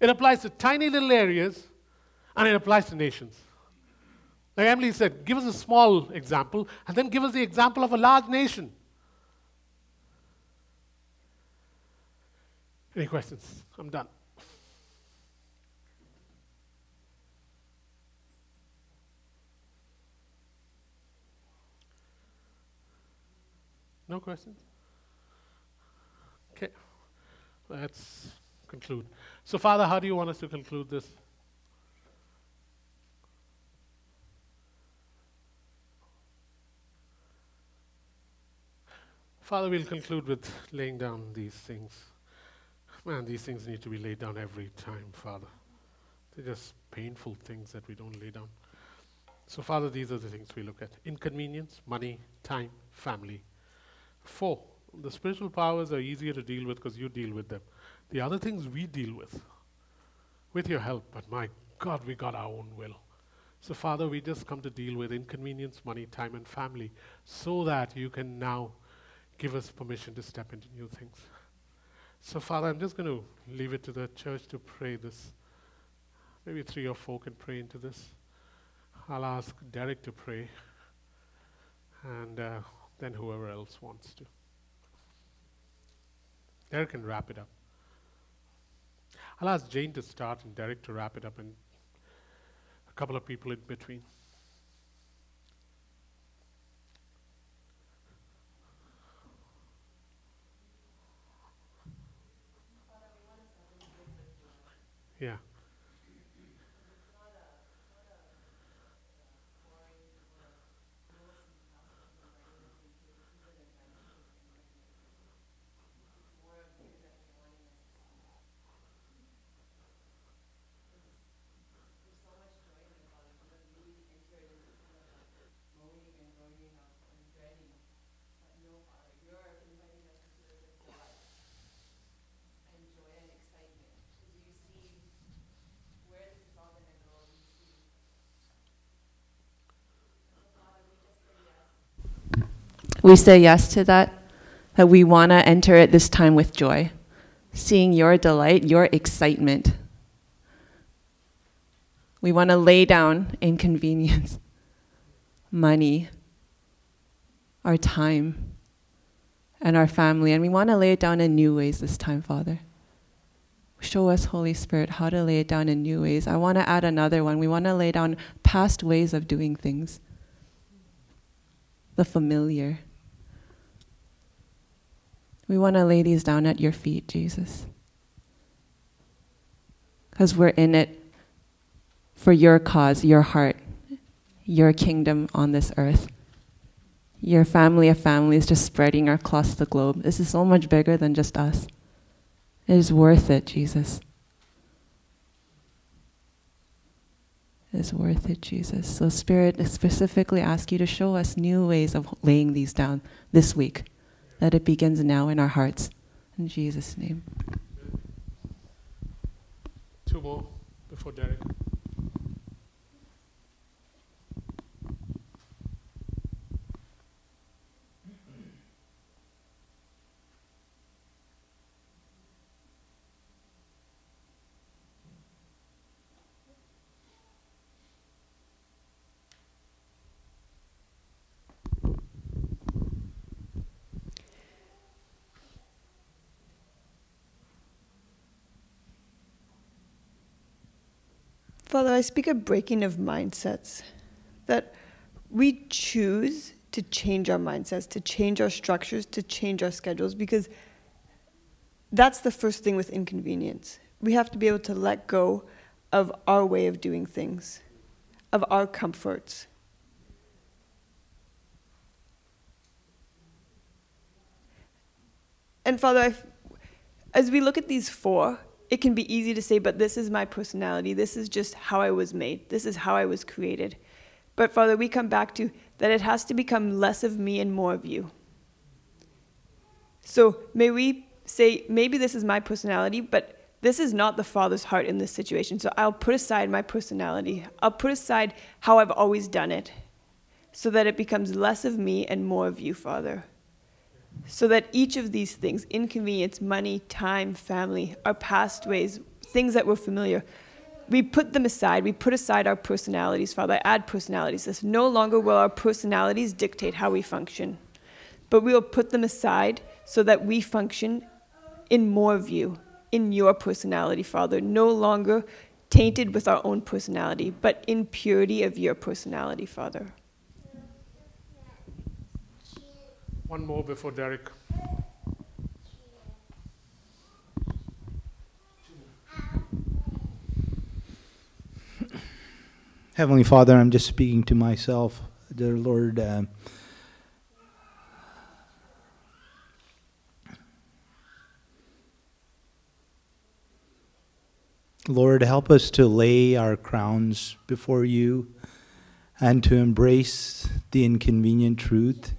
It applies to tiny little areas and it applies to nations. Like Emily said, give us a small example and then give us the example of a large nation. Any questions? I'm done. No questions? Okay, let's conclude. So, Father, how do you want us to conclude this? Father, we'll conclude with laying down these things. Man, these things need to be laid down every time, Father. They're just painful things that we don't lay down. So, Father, these are the things we look at inconvenience, money, time, family. Four, the spiritual powers are easier to deal with because you deal with them. The other things we deal with, with your help, but my God, we got our own will. So, Father, we just come to deal with inconvenience, money, time, and family so that you can now give us permission to step into new things. So, Father, I'm just going to leave it to the church to pray this. Maybe three or four can pray into this. I'll ask Derek to pray, and uh, then whoever else wants to. Derek can wrap it up. I'll ask Jane to start and Derek to wrap it up, and a couple of people in between. Yeah. and joy and excitement because you see where this is all gonna go, you see. So Father, we just say yes. We say yes to that, that we want to enter it this time with joy, seeing your delight, your excitement. We want to lay down inconvenience, money, our time, and our family, and we want to lay it down in new ways this time, Father. Show us, Holy Spirit, how to lay it down in new ways. I want to add another one. We want to lay down past ways of doing things, the familiar. We want to lay these down at your feet, Jesus. Because we're in it for your cause, your heart, your kingdom on this earth. Your family of families just spreading across the globe. This is so much bigger than just us. It is worth it, Jesus. It is worth it, Jesus. So, Spirit, I specifically ask you to show us new ways of laying these down this week. That it begins now in our hearts. In Jesus' name. Two more before Derek. Father, I speak a breaking of mindsets. That we choose to change our mindsets, to change our structures, to change our schedules, because that's the first thing with inconvenience. We have to be able to let go of our way of doing things, of our comforts. And Father, as we look at these four, it can be easy to say, but this is my personality. This is just how I was made. This is how I was created. But Father, we come back to that it has to become less of me and more of you. So may we say, maybe this is my personality, but this is not the Father's heart in this situation. So I'll put aside my personality. I'll put aside how I've always done it so that it becomes less of me and more of you, Father so that each of these things inconvenience, money, time, family, our past ways, things that we're familiar we put them aside. We put aside our personalities, Father. I add personalities. This no longer will our personalities dictate how we function, but we will put them aside so that we function in more of you, in your personality, Father. No longer tainted with our own personality, but in purity of your personality, Father. One more before Derek. Heavenly Father, I'm just speaking to myself, dear Lord. um, Lord, help us to lay our crowns before you and to embrace the inconvenient truth.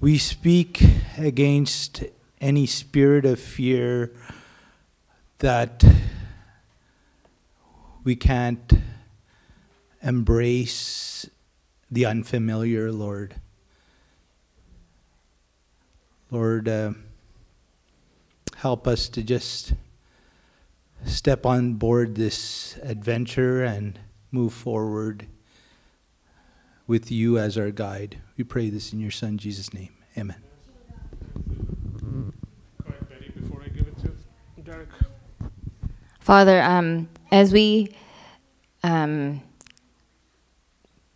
We speak against any spirit of fear that we can't embrace the unfamiliar, Lord. Lord, uh, help us to just step on board this adventure and move forward with you as our guide. We pray this in your Son, Jesus' name. Amen. Father, um, as we um,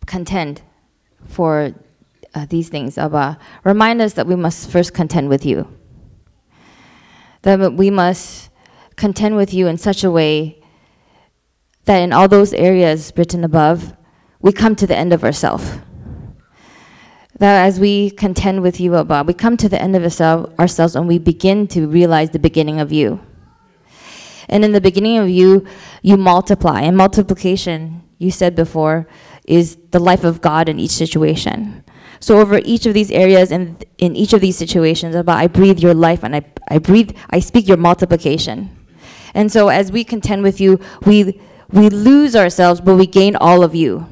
contend for uh, these things, Abba, remind us that we must first contend with you. That we must contend with you in such a way that in all those areas written above, we come to the end of ourselves. That as we contend with you, O Abba, we come to the end of ourselves and we begin to realize the beginning of you. And in the beginning of you, you multiply. And multiplication, you said before, is the life of God in each situation. So over each of these areas and in each of these situations, about I breathe your life and I, I breathe, I speak your multiplication. And so as we contend with you, we we lose ourselves, but we gain all of you.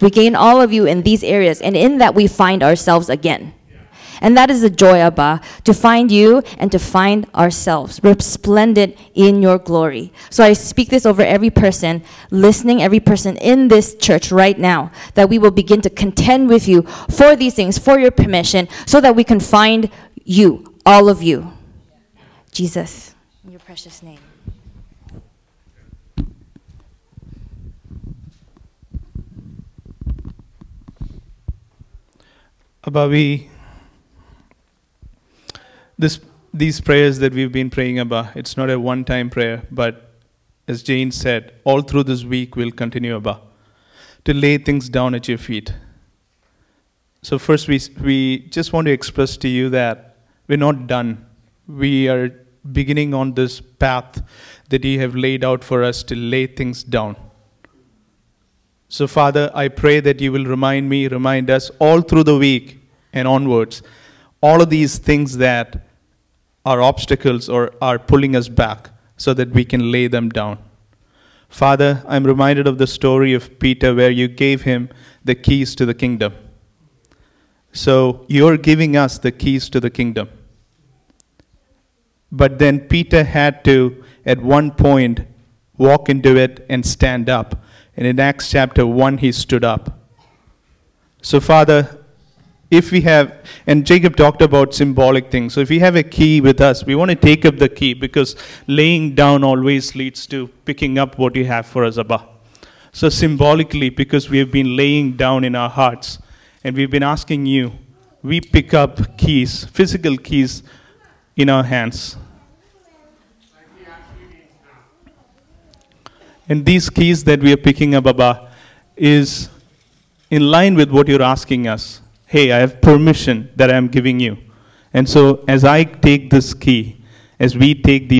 We gain all of you in these areas, and in that we find ourselves again. And that is the joy, Abba, to find you and to find ourselves resplendent in your glory. So I speak this over every person listening, every person in this church right now, that we will begin to contend with you for these things, for your permission, so that we can find you, all of you. Jesus, in your precious name. Abba, this, these prayers that we've been praying, Abba, it's not a one time prayer, but as Jane said, all through this week we'll continue, Abba, to lay things down at your feet. So, first, we, we just want to express to you that we're not done. We are beginning on this path that you have laid out for us to lay things down. So, Father, I pray that you will remind me, remind us all through the week and onwards, all of these things that are obstacles or are pulling us back so that we can lay them down. Father, I'm reminded of the story of Peter where you gave him the keys to the kingdom. So, you're giving us the keys to the kingdom. But then Peter had to, at one point, walk into it and stand up. And in Acts chapter 1, he stood up. So, Father, if we have, and Jacob talked about symbolic things. So, if we have a key with us, we want to take up the key because laying down always leads to picking up what you have for us, Abba. So, symbolically, because we have been laying down in our hearts and we've been asking you, we pick up keys, physical keys, in our hands. And these keys that we are picking up, Abba, is in line with what you're asking us. Hey, I have permission that I am giving you. And so, as I take this key, as we take these